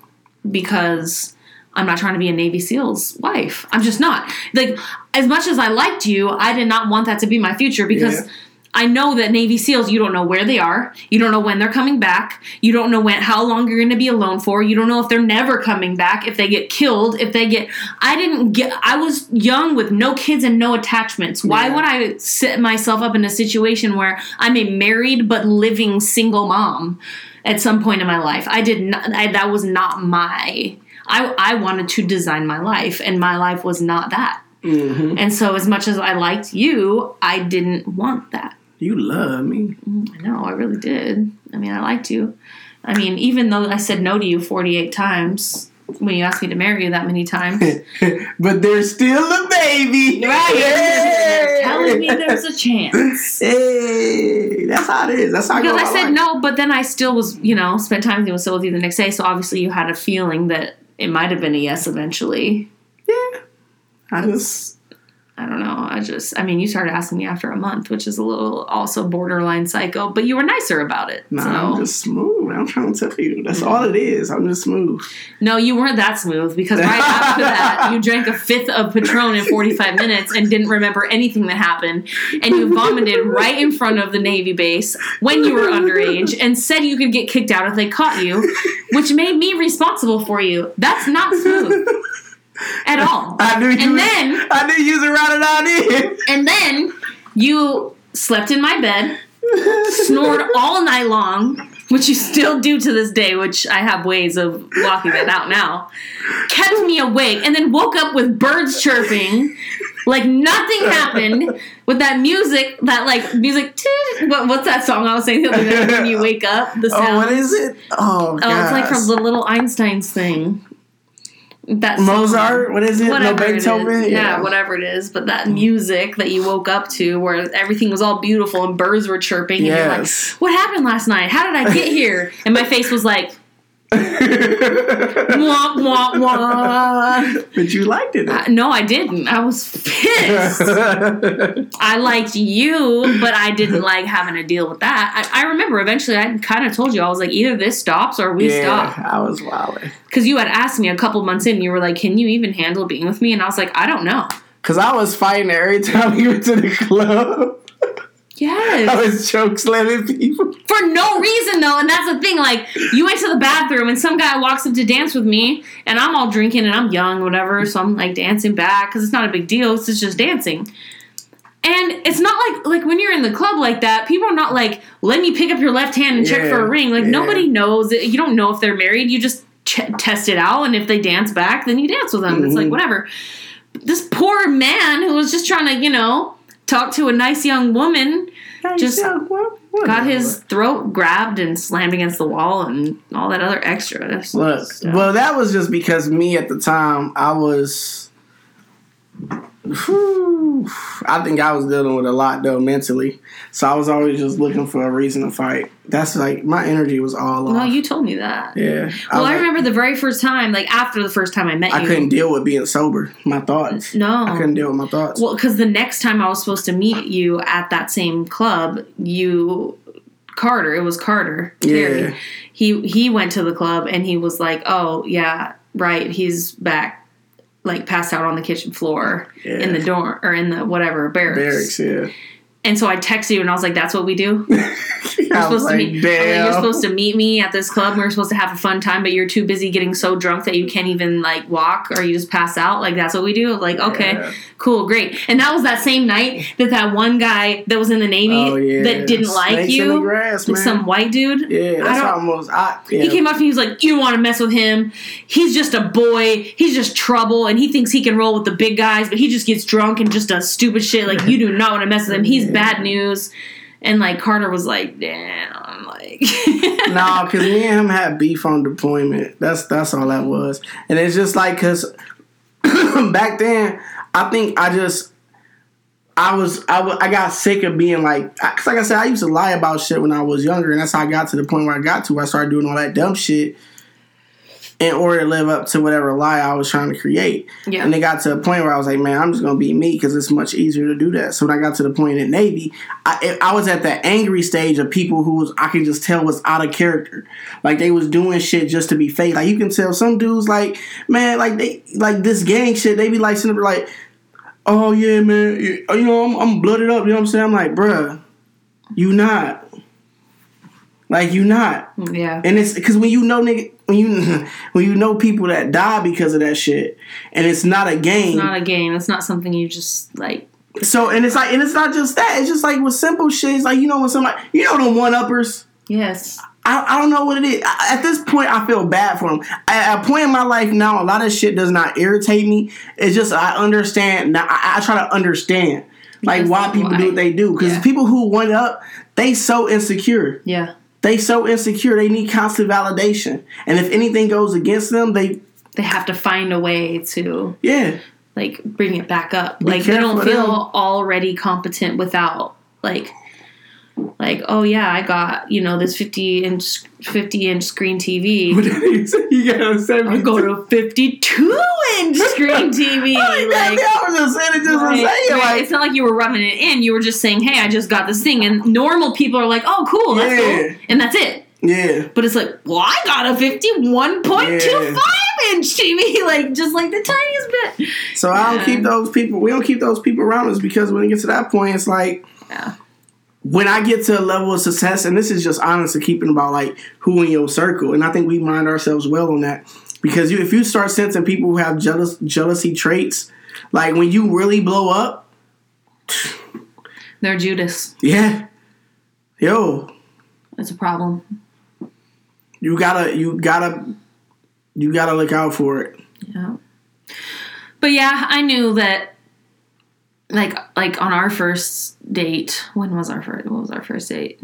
S2: because I'm not trying to be a Navy SEAL's wife. I'm just not. Like as much as I liked you, I did not want that to be my future because.
S1: Yeah.
S2: I know that Navy SEALs, you don't know where they are. You don't know when they're coming back. You don't know when, how long you're going to be alone for. You don't know if they're never coming back. If they get killed, if they get. I didn't get. I was young with no kids and no attachments. Why
S1: Yeah.
S2: would I set myself up in a situation where I'm a married but living single mom at some point in my life? I did not. I, that was not my. I I wanted to design my life, and my life was not that.
S1: hmm
S2: And so, as much as I liked you, I didn't want that.
S1: You love me.
S2: I know, I really did. I mean, I liked you. I mean, even though I said no to you 48 times when you asked me to marry you that many times.
S1: but there's still a baby.
S2: right.
S1: Hey!
S2: Telling me there's a chance.
S1: Hey, that's how it is. That's how
S2: Because
S1: go
S2: I said
S1: life.
S2: no, but then I still was, you know, spent time with you and still with you the next day. So obviously you had a feeling that it might have been a yes eventually.
S1: Yeah. I just,
S2: I don't know. I just, I mean, you started asking me after a month, which is a little also borderline psycho, but you were nicer about it.
S1: Nah,
S2: so.
S1: I'm just smooth. I'm trying to tell you. That's mm-hmm. all it is. I'm just smooth.
S2: No, you weren't that smooth because right after that, you drank a fifth of Patron in 45 minutes and didn't remember anything that happened. And you vomited right in front of the Navy base when you were underage and said you could get kicked out if they caught you, which made me responsible for you. That's not smooth at all.
S1: I knew you.
S2: And
S1: was,
S2: then-
S1: I knew you was around it out in.
S2: And then you slept in my bed, snored all night long, which you still do to this day, which I have ways of blocking that out now. Kept me awake and then woke up with birds chirping, like nothing happened with that music, that like music. What, what's that song I was saying the other day when you wake up? The sound.
S1: Oh, what is it? Oh,
S2: Oh, it's like from the Little Einsteins thing. That song.
S1: Mozart. What is it?
S2: Whatever
S1: no
S2: it is.
S1: Beethoven.
S2: Yeah. whatever it is. But that music that you woke up to, where everything was all beautiful and birds were chirping, and you're like,
S1: Yes.
S2: "What happened last night? How did I get here?" And my face was like, "Wah wah wah."
S1: but you liked it.
S2: Uh, No, I didn't. I was pissed. I liked you, but I didn't like having to deal with that. I, I remember eventually I kind of told you I was like, either this stops or we
S1: yeah,
S2: stop.
S1: I was wild.
S2: Because you had asked me a couple months in, you were like, "Can you even handle being with me?" And I was like, "I don't know."
S1: Cause I was fighting every time we went to the club. I
S2: Yes.
S1: was choke slamming people.
S2: For no reason though, and that's the thing. Like, you went to the bathroom and some guy walks up to dance with me, and I'm all drinking and I'm young, whatever. So I'm like dancing back because it's not a big deal. It's just dancing. And it's not like like when you're in the club like that, people are not like, let me pick up your left hand and check for a ring. Like
S1: yeah.
S2: nobody knows. You don't know if they're married. You just ch- test it out, and if they dance back, then you dance with them. It's like
S1: Mhm.
S2: whatever. This poor man who was just trying to, you know, talk to a nice young woman Just
S1: Yeah, well,
S2: got his throat grabbed and slammed against the wall and all that other extra
S1: Look,
S2: stuff.
S1: well, that was just because me at the time I was. Whew, I think I was dealing with a lot though mentally, so I was always just looking for a reason to fight. That's like my energy was all off.
S2: well, you told me that.
S1: yeah,
S2: Well, I
S1: like-
S2: remember the very first time, like after the first time I met
S1: I
S2: you.
S1: I couldn't deal with being sober. My thoughts.
S2: No.
S1: I couldn't deal with my thoughts.
S2: Well, because the next time I was supposed to meet you at that same club, you Carter, it was Carter. Terry,
S1: Yeah.
S2: He he went to the club and he was like, "Oh yeah, right. He's back." Like pass out on the kitchen floor
S1: Yeah.
S2: in the dorm or in the whatever barracks.
S1: Barracks, yeah.
S2: And so I texted you and I was like, "That's what we do." You're supposed
S1: like,
S2: to meet. like, you're supposed to meet me at this club. We're supposed to have a fun time, but you're too busy getting so drunk that you can't even like walk, or you just pass out. Like that's what we do. Like okay,
S1: Yeah.
S2: cool, great. And that was that same night that that one guy that was in the navy
S1: Oh yeah.
S2: that didn't like
S1: Snakes the
S2: you,
S1: grass,
S2: like some white dude.
S1: yeah,
S2: I
S1: that's
S2: don't-
S1: almost. I yeah.
S2: He came up to me. He was like, "You don't want to mess with him. He's just a boy. He's just trouble, and he thinks he can roll with the big guys, but he just gets drunk and just does stupid shit. Like you do not want to mess with him. He's bad news." And like Carter was like, "Damn, like."
S1: no, because me and him had beef on deployment. That's that's all that was, and it's just like because back then I think I just I was I, I got sick of being like because like I said I used to lie about shit when I was younger, and that's how I got to the point where I got to. I started doing all that dumb shit in order to live up to whatever lie I was trying to create.
S2: Yeah.
S1: And it got to a point where I was like, man, I'm just gonna be me because it's much easier to do that. So when I got to the point in Navy, I, I was at that angry stage of people who was I could just tell was out of character, like they was doing shit just to be fake. Like you can tell some dudes like, man, like they like this gang shit. They be like sitting there like, oh yeah, man, you you know I'm, I'm blooded up. You know what I'm saying? I'm like, bruh, you not. Like you not.
S2: yeah.
S1: And it's because when you know nigga, when you when you know people that die because of that shit, and it's not a game.
S2: It's not a game. It's not something you just like.
S1: so and it's like and it's not just that. It's just like with simple shit. It's like you know when somebody you know the one uppers.
S2: Yes.
S1: I, I don't know what it is. I, at this point, I feel bad for them. At a point in my life now, a lot of shit does not irritate me. It's just I understand. Now I, I try to understand like why people
S2: why.
S1: do what they do. Because
S2: Yeah.
S1: people who one up, they so insecure.
S2: Yeah.
S1: They so insecure. They need constant validation. And if anything goes against them, they
S2: They have to find a way to
S1: yeah.
S2: like bring it back up. like they don't feel
S1: them.
S2: already competent without like like oh yeah I got you know this fifty inch fifty inch screen TV.
S1: you gotta say
S2: I go to fifty two inch screen TV.
S1: Like,
S2: like,
S1: I was just saying it just
S2: Right, right.
S1: Like,
S2: it's not like you were rubbing it in. You were just saying, "Hey, I just got this thing," and normal people are like, "Oh, cool, that's
S1: Yeah.
S2: cool," and that's it.
S1: yeah.
S2: But it's like, well, I got a fifty-one point two five inch TV, like just like the tiniest bit.
S1: So I don't keep those people. We don't keep those people around us because when it gets to that point, it's like
S2: Yeah.
S1: When I get to a level of success, and this is just honest to keeping about like who in your circle, and I think we mind ourselves well on that because you, if you start sensing people who have jealous jealousy traits, like when you really blow up,
S2: They're Judas.
S1: yeah, yo,
S2: It's a problem.
S1: you gotta, you gotta, you gotta look out for it.
S2: Yeah. But yeah, I knew that like like on our first date, when was our first what was our first date?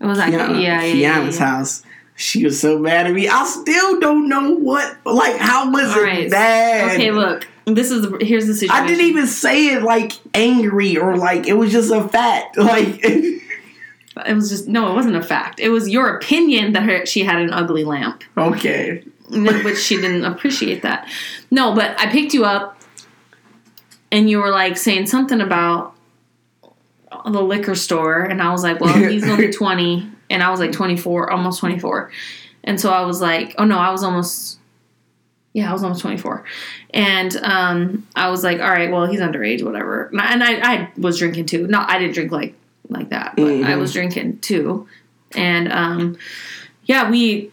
S2: It was like yeah,
S1: Kiana-
S2: yeah, yeah,
S1: Kiana's
S2: yeah.
S1: house. She was so mad at me. I still don't know what, like, how was
S2: All
S1: it
S2: right.
S1: bad?
S2: Okay, look. This is the here's the situation.
S1: I didn't even say it like angry or like it was just a fact. Like,
S2: It was just no, it wasn't a fact. It was your opinion that her she had an ugly lamp,
S1: okay,
S2: which she didn't appreciate that. No, but I picked you up, and you were like saying something about the liquor store, and I was like, well, he's only twenty, and I was like twenty four, almost twenty four, and so I was like, oh no, I was almost. Yeah, I was almost 24. And um, I was like, all right, well, he's underage, whatever. And I, and I, I was drinking too. No, I didn't drink like like that, but I
S1: Mhm.
S2: was drinking too. And um, yeah, we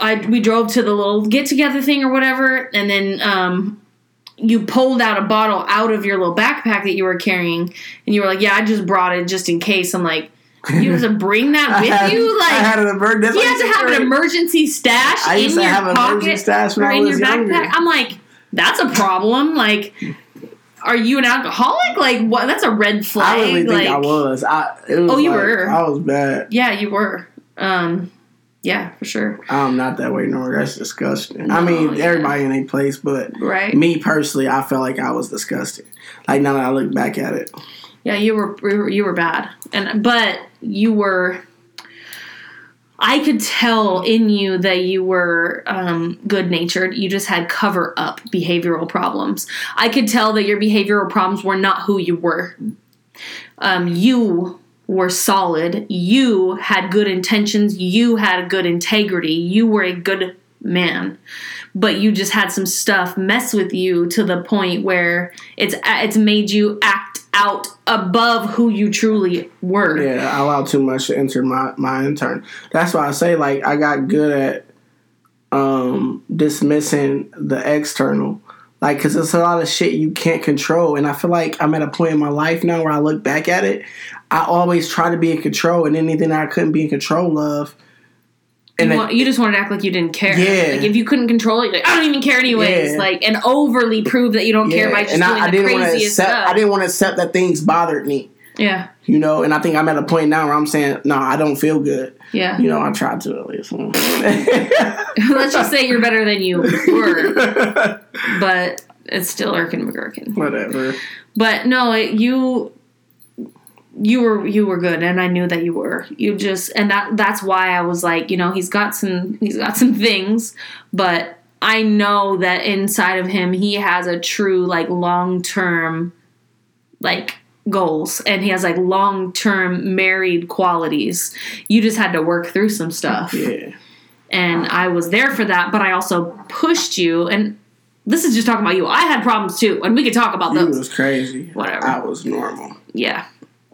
S2: I we drove to the little get together thing or whatever, and then um, you pulled out a bottle out of your little backpack that you were carrying, and you were like, "Yeah, I just brought it just in case." I'm like, "You have to bring that with
S1: had,
S2: you?
S1: I had
S2: Like,
S1: an emergency.
S2: you have to have an emergency stash
S1: I used
S2: in
S1: to
S2: your
S1: have an emergency
S2: pocket
S1: stash when
S2: or
S1: I
S2: in
S1: was
S2: your
S1: younger.
S2: backpack." I'm like, "That's a problem." Like. Are you an alcoholic? Like what? That's a red flag.
S1: I really think
S2: like,
S1: I was. I it was
S2: Oh, you
S1: like-
S2: were.
S1: I was bad.
S2: Yeah, you were. Um, yeah, for sure.
S1: I'm not that way, nor that's disgusting. I mean,
S2: yeah.
S1: everybody in a place, but
S2: Right.
S1: me personally, I felt like I was disgusting. Like now that I look back at it,
S2: Yeah, you were you were- you were bad, and but you were. I could tell in you that you were um, good natured. You just had cover up behavioral problems. I could tell that your behavioral problems were not who you were. Um, you were solid. You had good intentions. You had good integrity. You were a good man. But you just had some stuff mess with you to the point where it's it's made you act out above who you truly were.
S1: yeah, I allowed too much to enter my my intern. That's why I say like I got good at um dismissing the external. Like, cause it's a lot of shit you can't control, and I feel like I'm at a point in my life now where I look back at it. I always try to be in control, and anything I couldn't be in control of, and
S2: you,
S1: it-
S2: want, you just wanted to act like you didn't care.
S1: Yeah.
S2: Like if you couldn't control it, you're like I don't even care anyways.
S1: Yeah.
S2: Like and overly prove that you don't care by just
S1: and
S2: doing
S1: I,
S2: the
S1: didn't
S2: craziest
S1: accept.
S2: stuff.
S1: I didn't want to accept that things bothered me.
S2: yeah,
S1: You know, and I think I'm at a point now where I'm saying, no, I don't feel good.
S2: yeah.
S1: You know, I tried to at least.
S2: Let's just say you're better than you were, but it's still Erkin McGurkin.
S1: Whatever.
S2: But no, it, you you were you were good and I knew that you were. You just and that that's why I was like, you know, he's got some he's got some things, but I know that inside of him he has a true like long-term like goals and he has like long-term married qualities. You just had to work through some stuff
S1: Yeah.
S2: and I was there for that, but I also pushed you. And this is just talking about you. I had problems too, and we could talk about
S1: You
S2: those.
S1: was crazy.
S2: Whatever.
S1: I was normal.
S2: Yeah,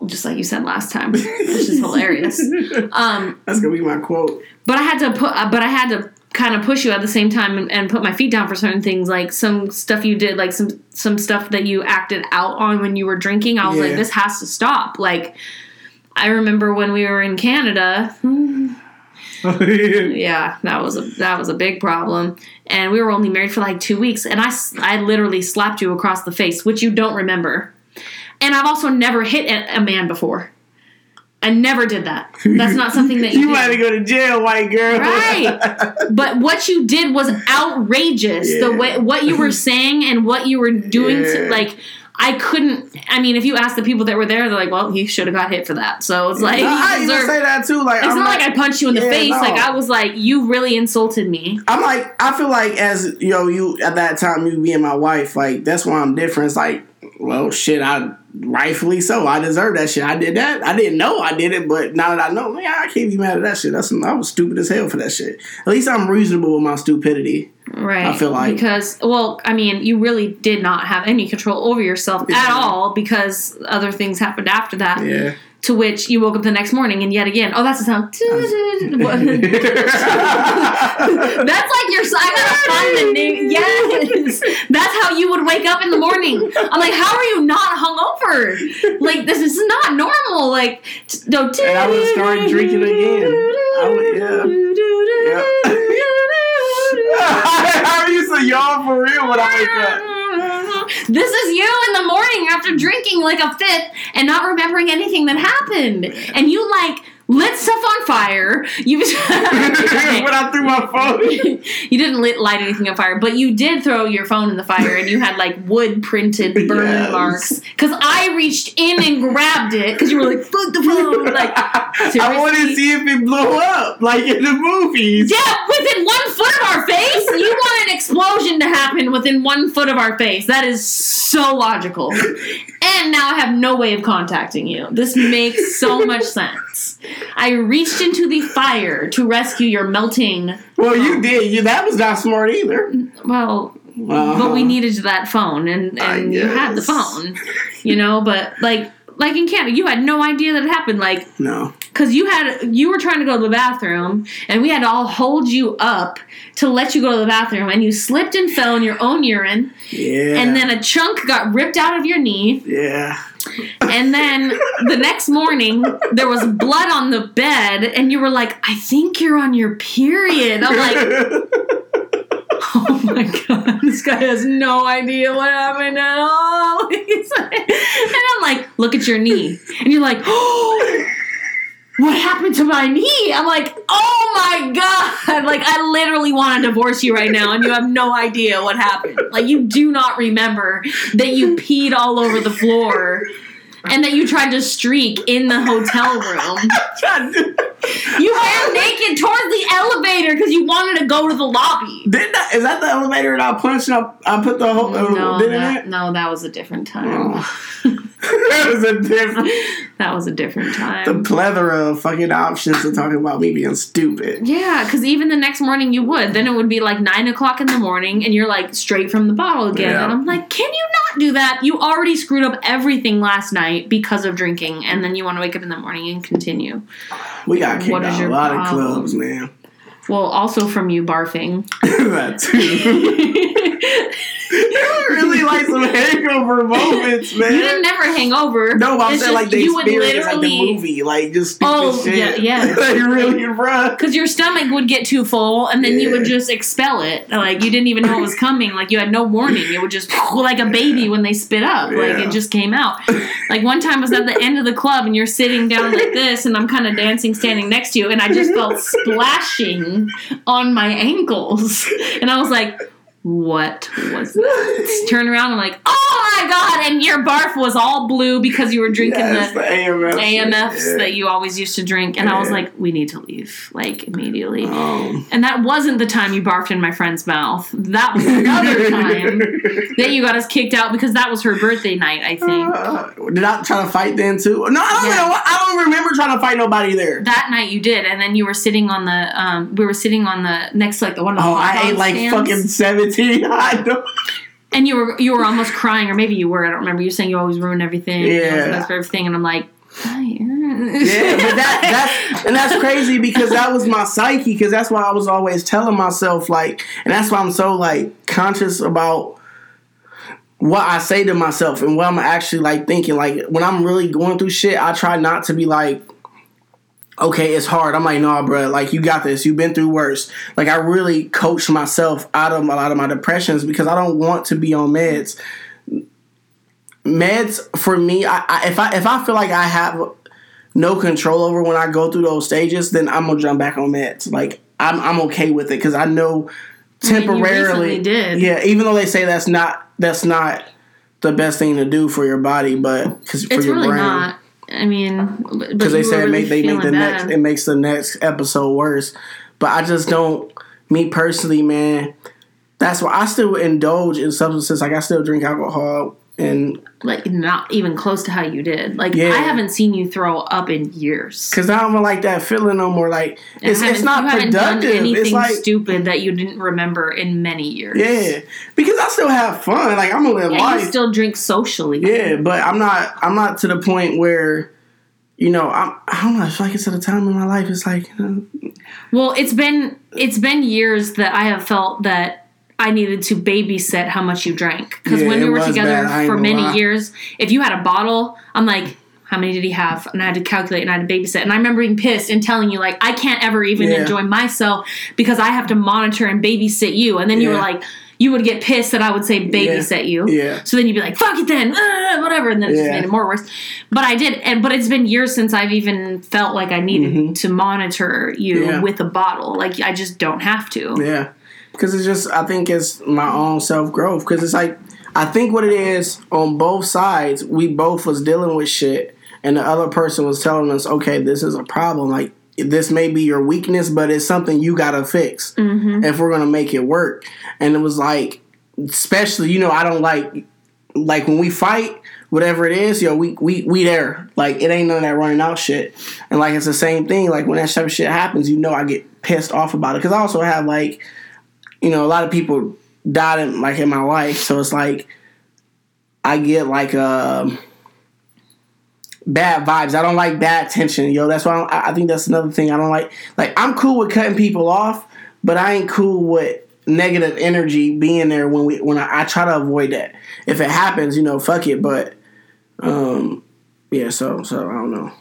S2: just like you said last time, which is hilarious. Um,
S1: That's gonna be my quote.
S2: but I had to put, uh, but I had to kind of push you at the same time and, and put my feet down for certain things, like some stuff you did, like some some stuff that you acted out on when you were drinking. I was
S1: Yeah.
S2: like, this has to stop. Like, I remember when we were in Canada. Yeah, that was a that was a big problem, and we were only married for like two weeks, and I I literally slapped you across the face, which you don't remember, and I've also never hit a, a man before. I never did that. That's not something that you,
S1: you might go to jail, white girl.
S2: Right. But what you did was outrageous. The way what you were saying and what you were doing to like I couldn't. I mean, if you ask the people that were there, they're like, "Well, he should have got hit for that." So it's like,
S1: No, I even say that too. Like,
S2: it's
S1: I'm
S2: not like, I punched you in the
S1: Yeah,
S2: face.
S1: no.
S2: Like I was like, you really insulted me.
S1: I'm like, I feel like as you know, you at that time, you being my wife, like that's why I'm different. It's like, well, shit, I rightfully so, I deserve that shit. I did that. I didn't know I did it, but now that I know, yeah, I can't be mad at that shit. That's I was stupid as hell for that shit. At least I'm reasonable with my stupidity.
S2: Right.
S1: I feel like-
S2: because well, I mean, you really did not have any control over yourself at all because other things happened after that.
S1: Yeah.
S2: To which you woke up the next morning and yet again, oh, that's the sound. That's like your. I gotta find the name. Yes, that's how you would wake up in the morning. I'm like, how are you not hungover? Like this is not normal. Like, no.
S1: And I would start drinking again. I I used to yawn for real when I wake up.
S2: This is you in the morning after drinking like a fifth and not remembering anything that happened, and you like lit stuff on fire. You
S1: when I threw my phone.
S2: you didn't lit, light anything on fire, but you did throw your phone in the fire, and you had like wood printed burn
S1: Yes.
S2: marks. Because I reached in and grabbed it because you were like, "Fuck the phone!" Like,
S1: I wanted to see if it blew up, like in the movies.
S2: Yeah, within one foot of our face? You want an explosion to happen within one foot of our face. That is so logical. And now I have no way of contacting you. This makes so much sense. I reached into the fire to rescue your melting.
S1: Well, you did. You that was not smart either.
S2: Well,
S1: Uh-huh.
S2: but we needed that phone, and, and you had the phone, you know. But like, like in Canada, you had no idea that it happened. Like,
S1: No.
S2: because you had you were trying to go to the bathroom and we had to all hold you up to let you go to the bathroom and you slipped and fell in your own urine
S1: Yeah.
S2: and then a chunk got ripped out of your knee
S1: Yeah.
S2: And then the next morning there was blood on the bed and you were like i think you're on your period. I'm like oh my god this guy has no idea what happened at all. And i'm like look at your knee. And you're like oh what happened to my knee? I'm like, oh my god! Like, I literally want to divorce you right now, and you have no idea what happened. Like, you do not remember that you peed all over the floor and that you tried to streak in the hotel room. You ran naked towards the elevator because you wanted to go to the lobby.
S1: Did that, is that the elevator that I punched I, I put the whole uh,
S2: No,
S1: did
S2: that,
S1: it?
S2: no, that was a different time.
S1: Oh. that was a different
S2: That was a different time.
S1: the plethora of fucking options to talk about me being stupid.
S2: Yeah, because even the next morning you would. Then it would be like nine o'clock in the morning, and you're like straight from the bottle again.
S1: Yeah.
S2: And I'm like, can you not do that? You already screwed up everything last night because of drinking, and then you want to wake up in the morning and continue.
S1: We got kicked
S2: What is
S1: out of a
S2: your
S1: lot
S2: problem?
S1: of clubs, man.
S2: Well, also from you barfing.
S1: that too. Was really like some hangover moments, man.
S2: You didn't never hang over.
S1: no, but I'm saying like the
S2: you
S1: experience, like the movie, like just
S2: Oh,
S1: shit.
S2: yeah, yeah.
S1: like really.
S2: Because your stomach would get too full, and then you would just expel it. Like you didn't even know it was coming. Like you had no warning. It would just like a baby when they spit up. Like
S1: Yeah.
S2: it just came out. Like one time I was at the end of the club, and you're sitting down like this, and I'm kind of dancing, standing next to you, and I just felt splashing on my ankles, and I was like. What was that? Turn around, I'm like, oh my god! And your barf was all blue because you were drinking
S1: Yes,
S2: the
S1: the AMF.
S2: AMFs
S1: yeah.
S2: that you always used to drink, and I was like, we need to leave, like immediately.
S1: Um,
S2: And that wasn't the time you barfed in my friend's mouth. That was another time that you got us kicked out because that was her birthday night, I think.
S1: Uh, did I try to fight then too? No, I don't
S2: Yeah.
S1: know. I don't remember trying to fight nobody there.
S2: That night you did, and then you were sitting on the, um, we were sitting on the next like the one of the
S1: Oh, I ate
S2: dog
S1: like fucking seventeen hot dogs.
S2: And you were you were almost crying, or maybe you were. I don't remember. You saying you always ruin everything.
S1: Yeah.
S2: mess for everything, and I'm like,
S1: Yeah, but that that's and that's crazy because that was my psyche because that's why I was always telling myself like, and that's why I'm so like conscious about what I say to myself and what I'm actually like thinking. Like when I'm really going through shit, I try not to be like. Okay, it's hard. I'm like, no, bro. Like, you got this. You've been through worse. Like, I really coach myself out of a lot of my depressions because I don't want to be on meds. Meds for me, I, I if I if I feel like I have no control over when I go through those stages, then I'm gonna jump back on meds. Like I'm I'm okay with it because I know
S2: mean, you
S1: temporarily.
S2: did.
S1: Yeah, even though they say that's not that's not the best thing to do for your body, but because for
S2: It's
S1: your
S2: really
S1: brain.
S2: not. I mean,
S1: because they said make, they make the
S2: bad.
S1: next it makes the next episode worse. But I just don't. Me personally, man, that's why I still indulge in substances. Like I still drink alcohol, and
S2: like not even close to how you did. Like
S1: Yeah.
S2: I haven't seen you throw up in years.
S1: because I don't like that feeling no more. Like it's it's
S2: haven't- you haven't done
S1: productive.
S2: anything
S1: It's like
S2: stupid that you didn't remember in many years.
S1: yeah, because I still have fun. Like I'm gonna live
S2: Yeah,
S1: life.
S2: still drink socially.
S1: Yeah, but I'm not. I'm not to the point where, you know, I'm. I don't know. I feel like it's at a time in my life. It's like, you know,
S2: Well, it's been it's been years that I have felt that I needed to babysit how much you drank because
S1: Yeah,
S2: when we were together
S1: bad,
S2: for many
S1: lie.
S2: years, if you had a bottle, I'm like. How many did he have? And I had to calculate and I had to babysit. And I remember being pissed and telling you, like, I can't ever even
S1: Yeah.
S2: enjoy myself because I have to monitor and babysit you. And then you were like, you would get pissed that I would say babysit you.
S1: yeah.
S2: So then you'd be like, "Fuck it, then, uh, whatever," and then it just made it more worse. But I did, and but it's been years since I've even felt like I needed
S1: Mhm.
S2: to monitor you
S1: Yeah.
S2: with a bottle. Like I just don't have to.
S1: Yeah, because it's just I think it's my own self growth. Because it's like I think what it is on both sides, we both was dealing with shit, and the other person was telling us, okay, this is a problem. Like this may be your weakness, but it's something you gotta fix
S2: Mm-hmm.
S1: if we're gonna make it work. And it was like, especially you know, I don't like like when we fight. Whatever it is, yo, we we we there. Like it ain't none of that running out shit. And like it's the same thing. Like when that type of shit happens, you know, I get pissed off about it because I also have like you know, a lot of people died in like in my life, so it's like I get like um bad vibes. I don't like bad tension, yo. That's why I I think that's another thing I don't like. Like I'm cool with cutting people off, but I ain't cool with negative energy being there when we when I, I try to avoid that. If it happens, you know, fuck it. But um, yeah. So so I don't know.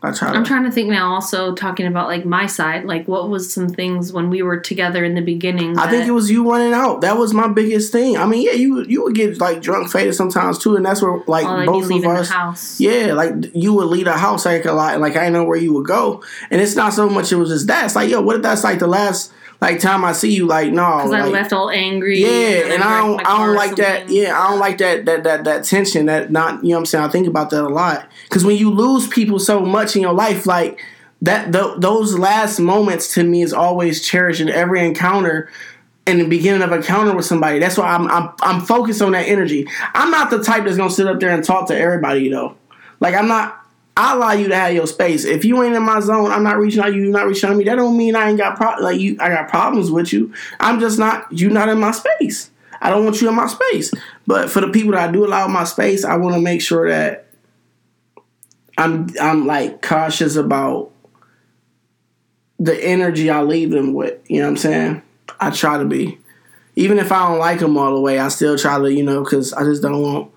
S1: Try. To,
S2: I'm trying to think now. Also talking about like my side, like what was some things when we were together in the beginning?
S1: I think it was you running out. That was my biggest thing. I mean, yeah, you you would get like drunk faded sometimes too, and that's where like
S2: oh,
S1: both
S2: you
S1: of
S2: the
S1: us.
S2: house.
S1: Yeah, like you would leave a house like a lot, and like I know where you would go, and it's not so much. It was just that. It's like, yo, what if that's like the last like time I see you? Like, no,
S2: Because I
S1: like,
S2: left all angry.
S1: yeah, and I don't, I don't like that. Yeah, I don't like that, that, that, that tension. That not, you know, what I'm saying. I think about that a lot because when you lose people so much in your life, like that, th- those last moments to me is always cherished in every encounter. In the beginning of an encounter with somebody, that's why I'm, I'm, I'm focused on that energy. I'm not the type that's gonna sit up there and talk to everybody though. Like I'm not. I allow you to have your space. If you ain't in my zone, I'm not reaching out. You you're not reaching out to me. That don't mean I ain't got pro- like you. I got problems with you. I'm just not. You not in my space. I don't want you in my space. But for the people that I do allow my space, I want to make sure that I'm I'm like cautious about the energy I leave them with. You know what I'm saying? I try to be. Even if I don't like them all the way, I still try to, you know, because I just don't want.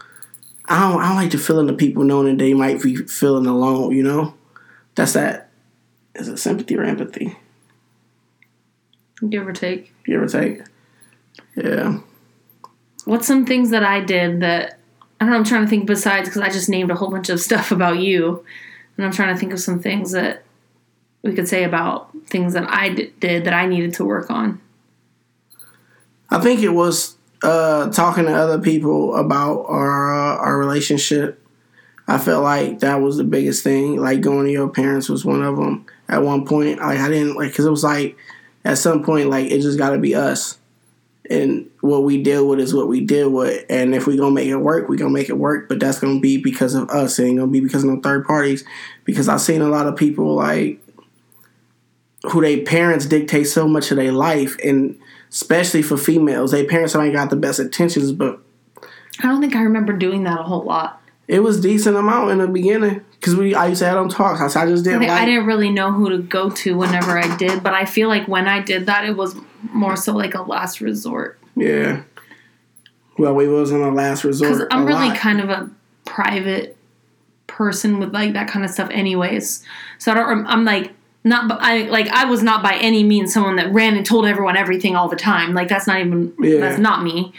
S1: I don't. I don't like the feeling of people knowing that they might be feeling alone. You know, that's that. Is it sympathy or empathy?
S2: Give or take.
S1: Give or take. Yeah.
S2: What's some things that I did that I don't know? I'm trying to think besides because I just named a whole bunch of stuff about you, and I'm trying to think of some things that we could say about things that I d- did that I needed to work on.
S1: I think it was uh, talking to other people about our uh, our relationship. I felt like that was the biggest thing. Like going to your parents was one of them. At one point, like I didn't like because it was like at some point like it just got to be us, and what we deal with is what we deal with. And if we gonna make it work, we gonna make it work. But that's gonna be because of us. It ain't gonna be because of no third parties. Because I've seen a lot of people like who their parents dictate so much of their life and especially for females. They parents ain't got the best intentions, but
S2: I don't think I remember doing that a whole lot.
S1: it was decent amount in the beginning because we I used to have them talk. I, I just didn't
S2: I
S1: like.
S2: didn't really know who to go to whenever I did, but I feel like when I did that, it was more so like a last resort.
S1: Yeah. Well, we was on a last resort.
S2: I'm really
S1: lot.
S2: kind of a private person with like that kind of stuff, anyways. So I don't. I'm like not. I like I was not by any means someone that ran and told everyone everything all the time. Like that's not even.
S1: Yeah.
S2: That's not me.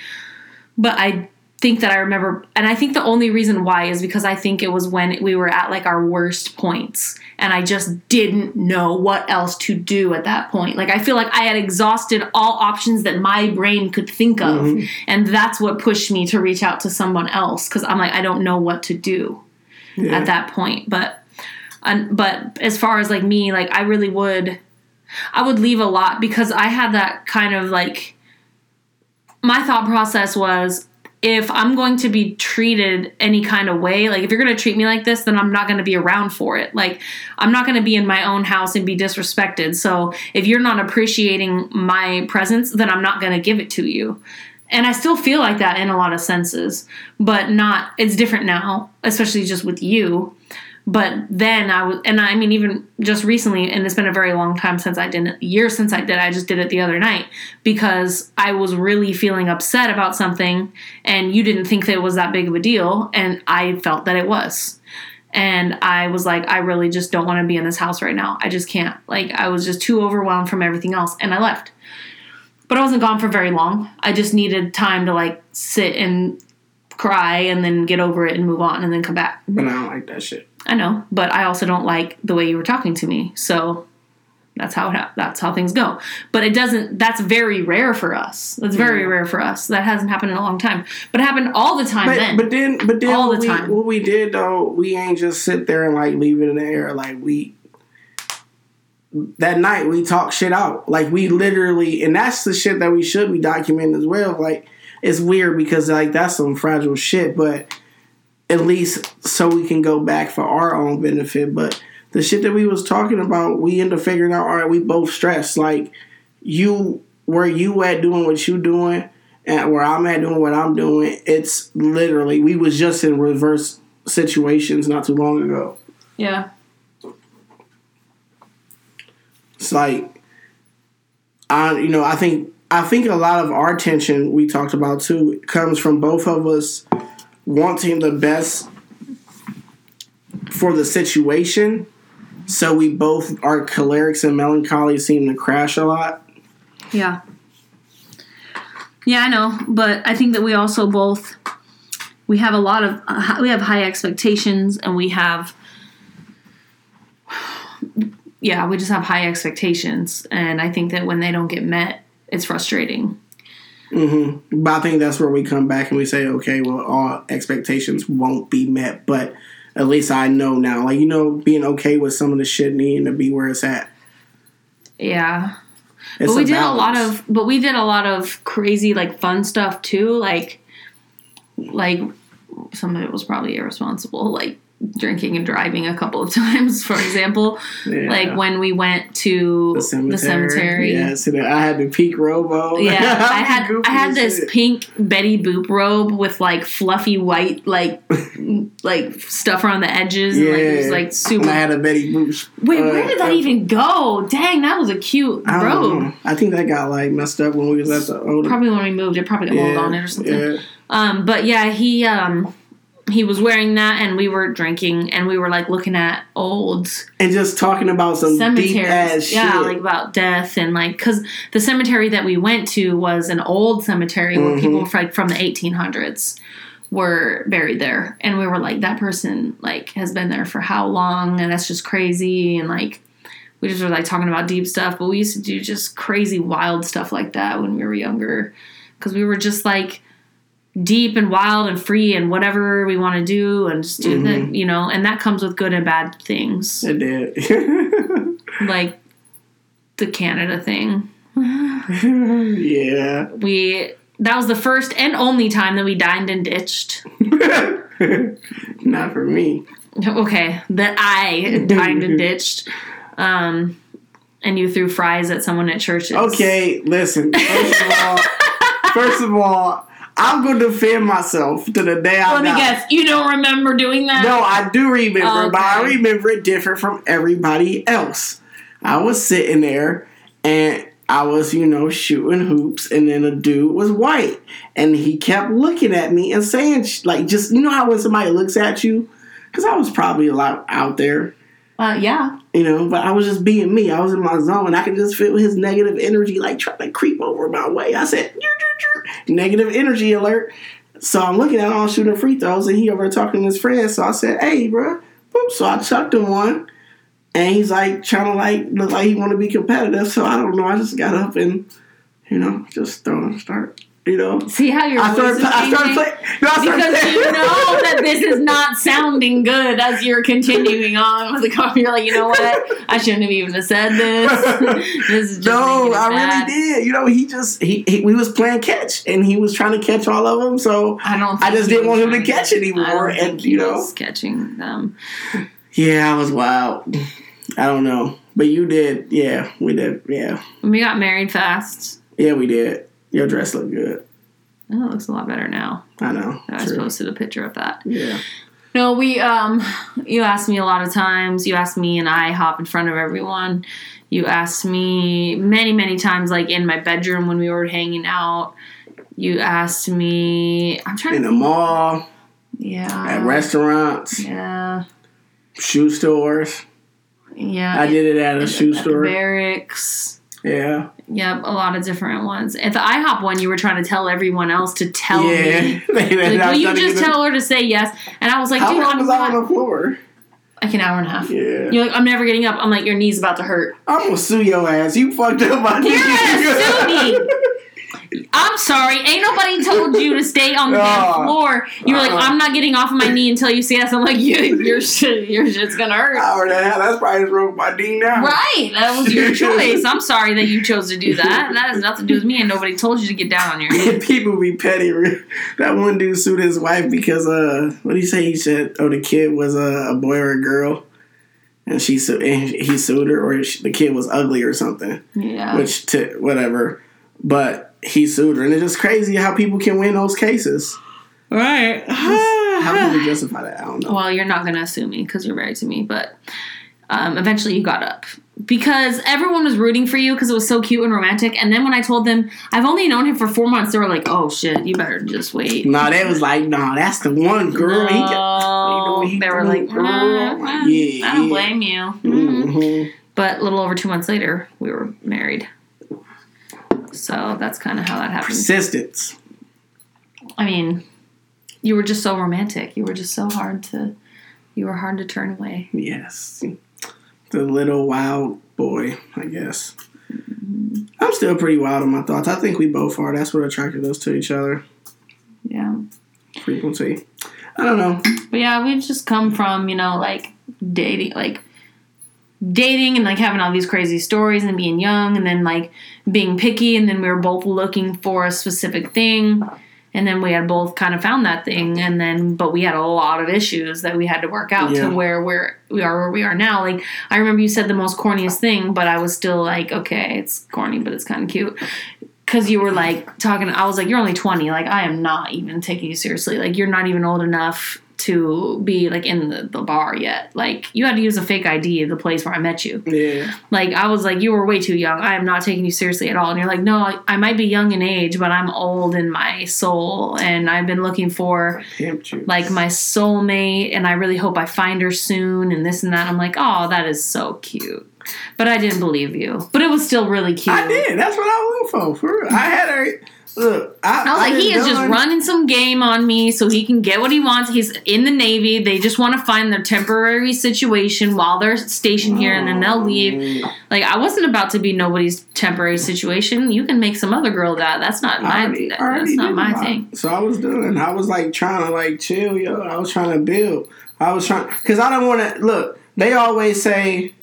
S2: But I think that I remember, and I think the only reason why is because I think it was when we were at like our worst points, and I just didn't know what else to do at that point. Like I feel like I had exhausted all options that my brain could think of,
S1: Mm-hmm.
S2: and that's what pushed me to reach out to someone else because I'm like I don't know what to do
S1: Yeah.
S2: at that point. But, and, but as far as like me, like I really would, I would leave a lot because I had that kind of like, my thought process was if I'm going to be treated any kind of way, like if you're going to treat me like this, then I'm not going to be around for it. Like I'm not going to be in my own house and be disrespected. So if you're not appreciating my presence, then I'm not going to give it to you. And I still feel like that in a lot of senses, but not, it's different now, especially just with you. But then I was, and I mean, even just recently, and it's been a very long time since I did it, years since I did, I just did it the other night because I was really feeling upset about something and you didn't think that it was that big of a deal. And I felt that it was. And I was like, I really just don't want to be in this house right now. I just can't. Like, I was just too overwhelmed from everything else. And I left. But I wasn't gone for very long. I just needed time to like sit and cry and then get over it and move on and then come back.
S1: But I don't like that shit.
S2: I know, but I also don't like the way you were talking to me. So that's how it ha- that's how things go. But it doesn't. That's very rare for us. That's very
S1: Yeah.
S2: rare for us. That hasn't happened in a long time. But it happened all the time
S1: But
S2: then.
S1: but then but then
S2: All the
S1: we,
S2: time.
S1: what we did though, we ain't just sit there and like leave it in the air. Like we that night we talk shit out. Like we literally and that's the shit that we should be documenting as well. Like it's weird because like that's some fragile shit, but at least so we can go back for our own benefit. But the shit that we was talking about, we end up figuring out, all right, we both stressed. Like you where you at doing what you doing and where I'm at doing what I'm doing, it's literally we was just in reverse situations not too long ago.
S2: yeah.
S1: It's like I you know, I think I think a lot of our tension we talked about too comes from both of us wanting the best for the situation. So we both our cholerics and melancholy seem to crash a lot.
S2: Yeah. Yeah, I know, but I think that we also both we have a lot of uh, we have high expectations and we have yeah, we just have high expectations and I think that when they don't get met, it's frustrating.
S1: Hmm But I think that's where we come back and we say, okay, well, all expectations won't be met, but at least I know now. Like, you know, being okay with some of the shit needing to be where it's at.
S2: Yeah.
S1: It's
S2: but we did a lot of but we did a lot of crazy like fun stuff too like like some of it was probably irresponsible like drinking and driving a couple of times for example
S1: Yeah.
S2: like when we went to
S1: the cemetery.
S2: the cemetery.
S1: Yeah, so I had the peak robo.
S2: Yeah, I had I had this
S1: shit.
S2: pink Betty Boop robe with like fluffy white like like stuff around the edges and like it was
S1: Yeah.
S2: like
S1: And
S2: super.
S1: I had a Betty Boop.
S2: Wait,
S1: uh,
S2: where did that
S1: uh,
S2: even go? Dang, that was a cute
S1: I don't
S2: robe.
S1: know. I think that got like messed up when we was at the older.
S2: Probably when we moved, it probably got mold on it or something.
S1: Yeah.
S2: Um, but yeah, he um he was wearing that, and we were drinking, and we were like looking at old
S1: And just talking about some deep
S2: cemeteries. yeah,
S1: shit.
S2: like about death and like because the cemetery that we went to was an old cemetery where
S1: Mhm.
S2: people from, like from the 1800s were buried there, and we were like, that person like has been there for how long, and that's just crazy, and like. We just were like talking about deep stuff, but we used to do just crazy, wild stuff like that when we were younger, because we were just like deep and wild and free and whatever we want to do and just do
S1: Mhm.
S2: that, you know, and that comes with good and bad things,
S1: it did.
S2: like the Canada thing.
S1: yeah.
S2: We that was the first and only time that we dined and ditched.
S1: Not for me.
S2: Okay, that I dined and ditched. Um, and you threw fries at someone at churches.
S1: Okay, listen. First of all, first of all, I'm going to defend myself to the day I
S2: Let me guess. You don't remember doing that?
S1: No, I do remember, but I remember it different from everybody else. I was sitting there and I was, you know, shooting hoops, and then a dude was white, and he kept looking at me and saying, like, just you know how when somebody looks at you, because I was probably a lot out there,
S2: Uh, yeah.
S1: you know, but I was just being me. I was in my zone, I could just feel his negative energy, like trying to creep over my way. I said, negative energy alert. So I'm looking at him shooting free throws, and he over talking to his friends. So I said, "Hey, bro." Boop. So I chucked him one, and he's like trying to like look like he want to be competitive. So I don't know. I just got up and you know just throw start. You know,
S2: See how your
S1: I
S2: voice
S1: started.
S2: is
S1: I started playing. No, I started
S2: Because
S1: playing.
S2: you know that this is not sounding good as you're continuing on with the coffee. You're like, you know what? I shouldn't have even said this. this is just
S1: No, I
S2: bad.
S1: really did. You know, he just he, he we was playing catch, and he was trying to catch all of them. So
S2: I don't.
S1: I just didn't want him to catch anymore, and, you know.
S2: catching them.
S1: yeah, I was wild. I don't know, but you did. Yeah, we did. Yeah,
S2: We got married fast.
S1: yeah, we did. Your dress looked good.
S2: Oh, it looks a lot better now.
S1: I know.
S2: I
S1: True.
S2: posted a picture of that.
S1: Yeah.
S2: No, we um you asked me a lot of times. You asked me and I hop in front of everyone. You asked me many, many times like in my bedroom when we were hanging out. You asked me I'm trying
S1: In
S2: to
S1: the mall,
S2: Yeah.
S1: at restaurants,
S2: Yeah.
S1: shoe stores.
S2: Yeah.
S1: I did it at a
S2: At
S1: shoe
S2: the
S1: store.
S2: barracks.
S1: Yeah.
S2: Yep, a lot of different ones. At the IHOP one, you were trying to tell everyone else to tell me.
S1: Yeah.
S2: Like, will you just tell her to say yes? And I was like,
S1: How
S2: dude,
S1: long
S2: I'm
S1: was I
S2: not,
S1: on the floor?
S2: like an hour and a half.
S1: Yeah.
S2: You're like, I'm never getting up. I'm like, your knee's about to hurt.
S1: I'm gonna sue your ass. You fucked up my
S2: You're
S1: knee.
S2: gonna sue me. I'm sorry. Ain't nobody told you to stay on the damn floor. You were like,
S1: Uh-uh.
S2: I'm not getting off of my knee until you say yes. I'm like, you, your shit, your shit's gonna hurt.
S1: Hour and a half. That's probably broke my knee now.
S2: Right, that was your choice. I'm sorry that you chose to do that. That has nothing to do with me, and nobody told you to get down on your knee.
S1: People be petty. That one dude sued his wife because uh, what do you say? He said, "Oh, the kid was a, a boy or a girl," and she su- and he sued her, or she, the kid was ugly or something.
S2: Yeah,
S1: Which to whatever, but he sued her, and it's just crazy how people can win those cases.
S2: right.
S1: How can we justify that? I don't know.
S2: Well, you're not gonna sue me because you're married to me, but um, eventually you got up because everyone was rooting for you because it was so cute and romantic. And then when I told them I've only known him for four months, they were like, "Oh shit, you better just wait."
S1: Nah, they was like, nah, that's the one girl. He got,
S2: No,
S1: you know, he
S2: they were like,
S1: girl.
S2: "Mm, mm,
S1: Yeah,
S2: I don't
S1: yeah.
S2: blame you. Mhm.
S1: Mhm.
S2: But a little over two months later, we were married. So that's kind of how that happened.
S1: Persistence.
S2: I mean, you were just so romantic. You were just so hard to, you were hard to turn away.
S1: Yes. The little wild boy, I guess. I'm still pretty wild in my thoughts. I think we both are. That's what attracted us to each other.
S2: Yeah.
S1: Frequency. I don't know.
S2: But yeah, we've just come from, you know, like dating, like dating and like having all these crazy stories and being young and then like being picky and then we were both looking for a specific thing. And then we had both kind of found that thing and then but we had a lot of issues that we had to work out
S1: Yeah.
S2: to where we're we are where we are now. Like i remember you said the most corniest thing but i was still like okay it's corny but it's kind of cute. Because you were like talking i was like you're only 20 like i am not even taking you seriously. Like you're not even old enough to be like in the, the bar yet like you had to use a fake id the place where i met you
S1: Yeah.
S2: like I was like, you were way too young. I am not taking you seriously at all. And you're like, no, I, I might be young in age, but I'm old in my soul, and I've been looking for like my soulmate, and I really hope I find her soon, and this and that. I'm like, oh, that is so cute. But I didn't believe you. But it was still really cute.
S1: I did. That's what I was looking for. For real. I had her. Look, I,
S2: I was like, he is just running some game on me so he can get what he wants. He's in the Navy. They just want to find their temporary situation while they're stationed here and then they'll leave. Mm. Like, I wasn't about to be nobody's temporary situation. You can make some other girl that. That's not my
S1: already-
S2: that-
S1: already
S2: that's not my thing.
S1: So I was doing. I was like trying to like chill, yo. I was trying to build. I was trying because I don't want to look. They always say,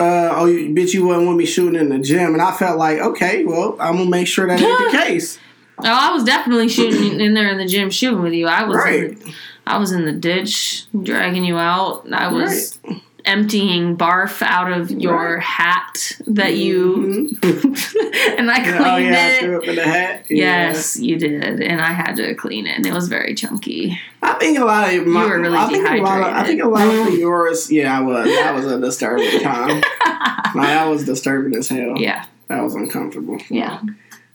S1: uh, "Oh, you, bitch, you wasn't with me shooting in the gym," and I felt like, okay, well, I'm gonna make sure that ain't the case.
S2: Oh, I was definitely shooting in there in the gym shooting with you. I was in
S1: Right.
S2: the, I was in the ditch dragging you out. I was emptying barf out of your
S1: Right.
S2: hat that you mm-hmm. and I oh, cleaned
S1: oh yeah, I threw up in the hat. Yeah.
S2: Yes, you did, and I had to clean it, and it was very chunky.
S1: I think a lot of my,
S2: were really
S1: I think a lot of, I think a lot of yours. Yeah, I was. That was a disturbing time. no, that was disturbing as hell.
S2: Yeah,
S1: That was uncomfortable.
S2: yeah,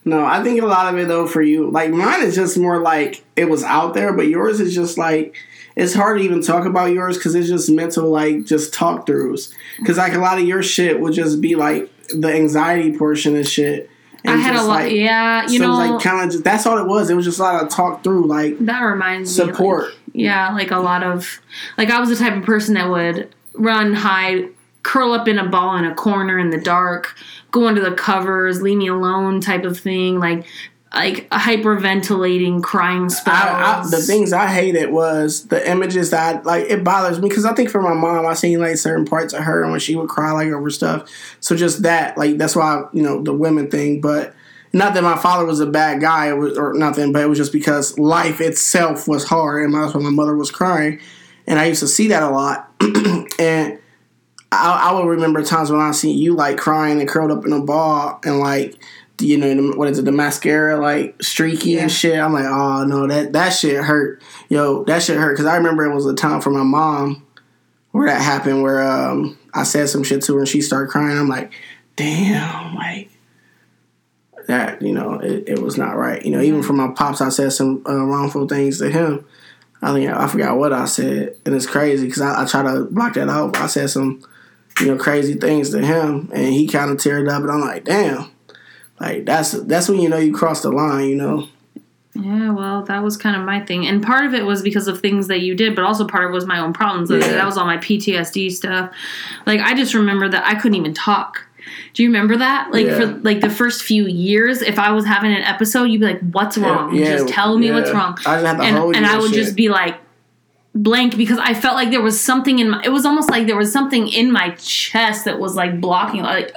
S1: No, I think a lot of it though for you, like mine is just more like it was out there, but yours is just like it's hard to even talk about yours because it's just mental, like just talk throughs. Because like a lot of your shit would just be like the anxiety portion of shit, And
S2: I had a lot.
S1: like-
S2: yeah, you
S1: so
S2: know
S1: it was like kind of that's all it was. It was just a lot of talk through, like
S2: that reminds me.
S1: support.
S2: Like, yeah, like a lot of like I was the type of person that would run, hide, curl up in a ball in a corner in the dark, go under the covers, leave me alone type of thing. Like like a hyperventilating, crying spells.
S1: I, I, the things I hated was the images that I, like it bothers me because I think for my mom I seen like certain parts of her when she would cry like over stuff. So just that like that's why you know the women thing, but not that my father was a bad guy was, or nothing, but it was just because life itself was hard and that's why my mother was crying, and I used to see that a lot, and. I, I will remember times when I seen you like crying and curled up in a ball and like you know what is it the mascara like streaky
S2: Yeah.
S1: and shit. I'm like, oh no, that that shit hurt. Yo, that shit hurt because I remember it was a time for my mom where that happened where um I said some shit to her and she started crying. I'm like, damn, like that. You know, it, it was not right. You know, even for my pops, I said some uh, wrongful things to him. I think I forgot what I said, and it's crazy because I, I try to block that out. I said some, you know, crazy things to him, and he kind of teared up, and I'm like, damn, like that's that's when you know you crossed the line, you know.
S2: Yeah, well, that was kind of my thing. And part of it was because of things that you did, but also part of it was my own problems. Like,
S1: Yeah.
S2: That was all my PTSD stuff. Like I just remember that I couldn't even talk. Do you remember that? Like
S1: Yeah.
S2: for like the first few years, if I was having an episode, you'd be like, "What's wrong?
S1: Yeah,
S2: just tell me what's wrong."
S1: I just have to
S2: and
S1: hold you
S2: and I would
S1: shit.
S2: just be like blank because I felt like there was something in my. It was almost like there was something in my chest that was like blocking. Like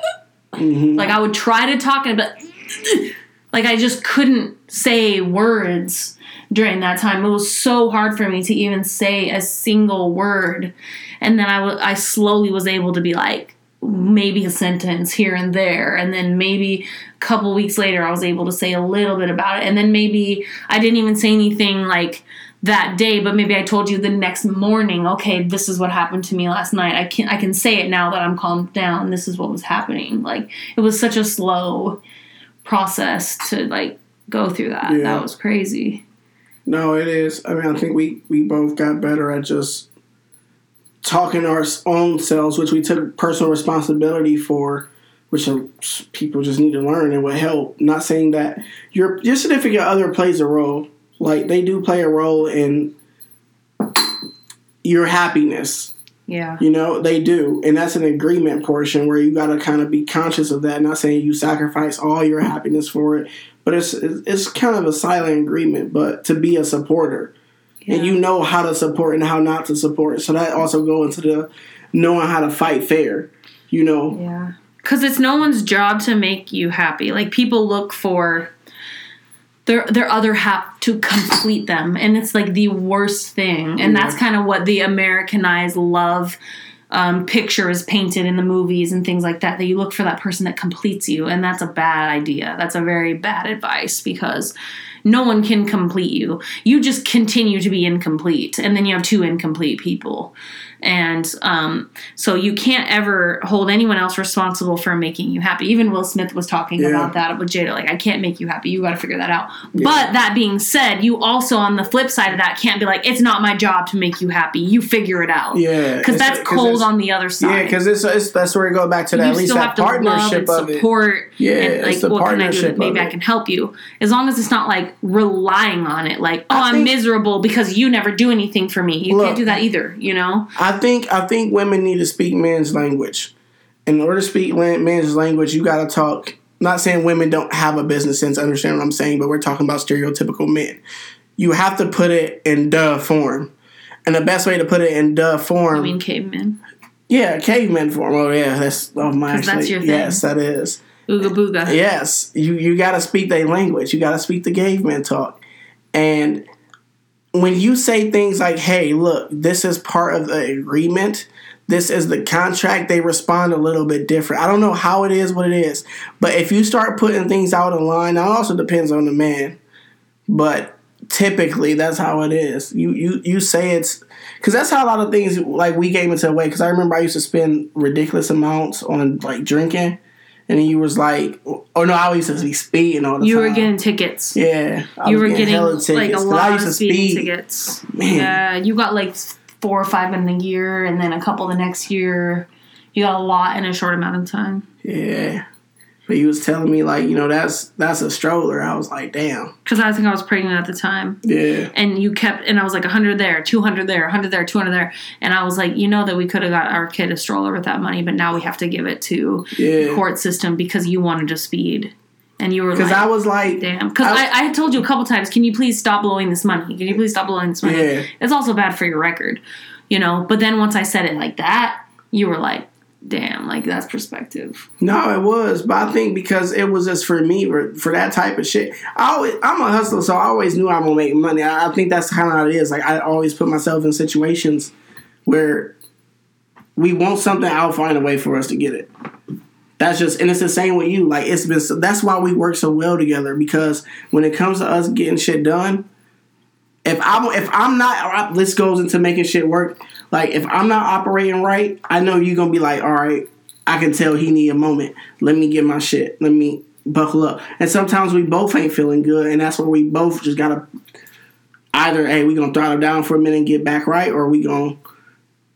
S1: Mhm.
S2: like I would try to talk and but like I just couldn't say words during that time. It was so hard for me to even say a single word. And then I I slowly was able to be like maybe a sentence here and there and then maybe a couple weeks later I was able to say a little bit about it and then maybe I didn't even say anything like that day but maybe I told you the next morning okay this is what happened to me last night I can I can say it now that I'm calmed down this is what was happening like it was such a slow process to like go through that
S1: Yeah.
S2: that was crazy
S1: No, it is. I mean, I think we we both got better at just talking to our own selves, which we took personal responsibility for, which people just need to learn and would help. Not saying that your your significant other plays a role, like they do play a role in your happiness.
S2: yeah
S1: You know, they do. And that's an agreement portion where you got to kind of be conscious of that. Not saying you sacrifice all your happiness for it, but it's it's kind of a silent agreement, but to be a supporter. And you know how to support and how not to support. So that also go into the knowing how to fight fair. You know,
S2: Yeah. Cuz it's no one's job to make you happy. Like people look for their their other half to complete them and it's like the worst thing. And that's kind of what the Americanized love um, picture is painted in the movies and things like that that you look for that person that completes you and that's a bad idea. That's a very bad advice because no one can complete you. You just continue to be incomplete and then you have two incomplete people. And um, so you can't ever hold anyone else responsible for making you happy. Even Will Smith was talking
S1: Yeah.
S2: about that with Jada. Like, I can't make you happy. You got to figure that out. But that being said, you also, on the flip side of that, can't be like, it's not my job to make you happy. You figure it out.
S1: yeah,
S2: Because that's cold on the other side.
S1: Yeah, because it's, it's that's where we go back to that
S2: you
S1: at least that
S2: have to love
S1: partnership of it.
S2: support.
S1: Yeah,
S2: and like,
S1: it's the
S2: what can I do? Maybe I can help you. As long as it's not like relying on it. Like, oh,
S1: I
S2: I'm
S1: think-
S2: miserable because you never do anything for me. You
S1: Look.
S2: can't do that either. You know?
S1: I think I think women need to speak men's language. In order to speak men's language, you got to talk. Not saying women don't have a business sense, understand what I'm saying, but we're talking about stereotypical men. You have to put it in duh form, and the best way to put it in duh form,
S2: I mean, cavemen.
S1: yeah, caveman form. Oh yeah, that's oh my.
S2: 'Cause that's your thing.
S1: Yes, that is.
S2: Ooga booga.
S1: Yes, you you got to speak their language. You got to speak the caveman talk, and when you say things like, "Hey, look, this is part of the agreement. This is the contract," they respond a little bit different. I don't know how it is, what it is, but if you start putting things out in line, it also depends on the man, but typically that's how it is. You you you say it's because that's how a lot of things like we came into a way. Because I remember I used to spend ridiculous amounts on like drinking. And then you was like, oh no, I used to be speeding all the
S2: You
S1: time.
S2: You were getting tickets.
S1: yeah, I
S2: you were getting
S1: hella
S2: like
S1: a
S2: a
S1: 'cause I
S2: lot of speeding
S1: speed.
S2: tickets.
S1: Man.
S2: Yeah, you got like four or five in a year, and then a couple the next year. You got a lot in a short amount of time.
S1: Yeah. But he was telling me like, you know, that's that's a stroller. I was like, damn.
S2: Because I think I was pregnant at the time.
S1: Yeah.
S2: And you kept, and I was like 100 there, 200 there, 100 there, 200 there. And I was like, you know that we could have got our kid a stroller with that money, but now we have to give it to
S1: Yeah.
S2: the court system because you wanted to speed. And you were
S1: Because
S2: like,
S1: I was like,
S2: damn. Because
S1: I-
S2: I, I told you a couple times, can you please stop blowing this money? Can you please stop blowing this money?
S1: Yeah.
S2: It's also bad for your record, you know? But then once I said it like that, you were like, damn, like that's perspective.
S1: No, it was, but I think because it was just for me for, for that type of shit. I always, I'm a hustler, so I always knew I'm gonna make money. I, I think that's kind of how it is. Like I always put myself in situations where we want something, I'll find a way for us to get it. That's just, and it's the same with you. Like it's been, so, that's why we work so well together because when it comes to us getting shit done, if I'm if I'm not, this goes into making shit work. Like if I'm not operating right, I know you're gonna be like, all right, I can tell he need a moment. Let me get my shit. Let me buckle up. And sometimes we both ain't feeling good, and that's where we both just gotta either, hey, we gonna throttle down for a minute and get back right, or we gonna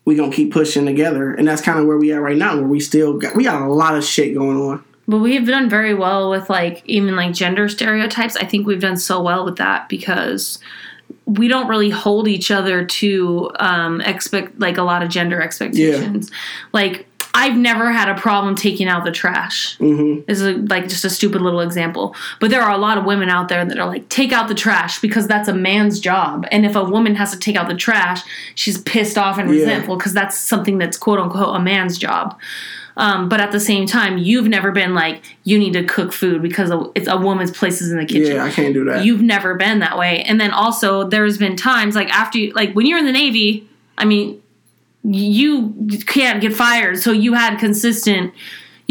S1: we gonna keep pushing together. And that's kind of where we at right now, where we still got we got a lot of shit going on.
S2: But we've done very well with like even like gender stereotypes. I think we've done so well with that because we don't really hold each other to um expect like a lot of gender expectations. Like I've never had a problem taking out the trash.
S1: Mm-hmm.
S2: This is a, like just a stupid little example. But there are a lot of women out there that are like, take out the trash because that's a man's job. And if a woman has to take out the trash, she's pissed off and resentful because that's something that's quote unquote a man's job. Um, but at the same time, you've never been like, you need to cook food because it's a woman's places in the kitchen.
S1: Yeah, I can't do that.
S2: You've never been that way. And then also, there's been times like after you, like when you're in the Navy, I mean, you can't get fired. So you had consistent,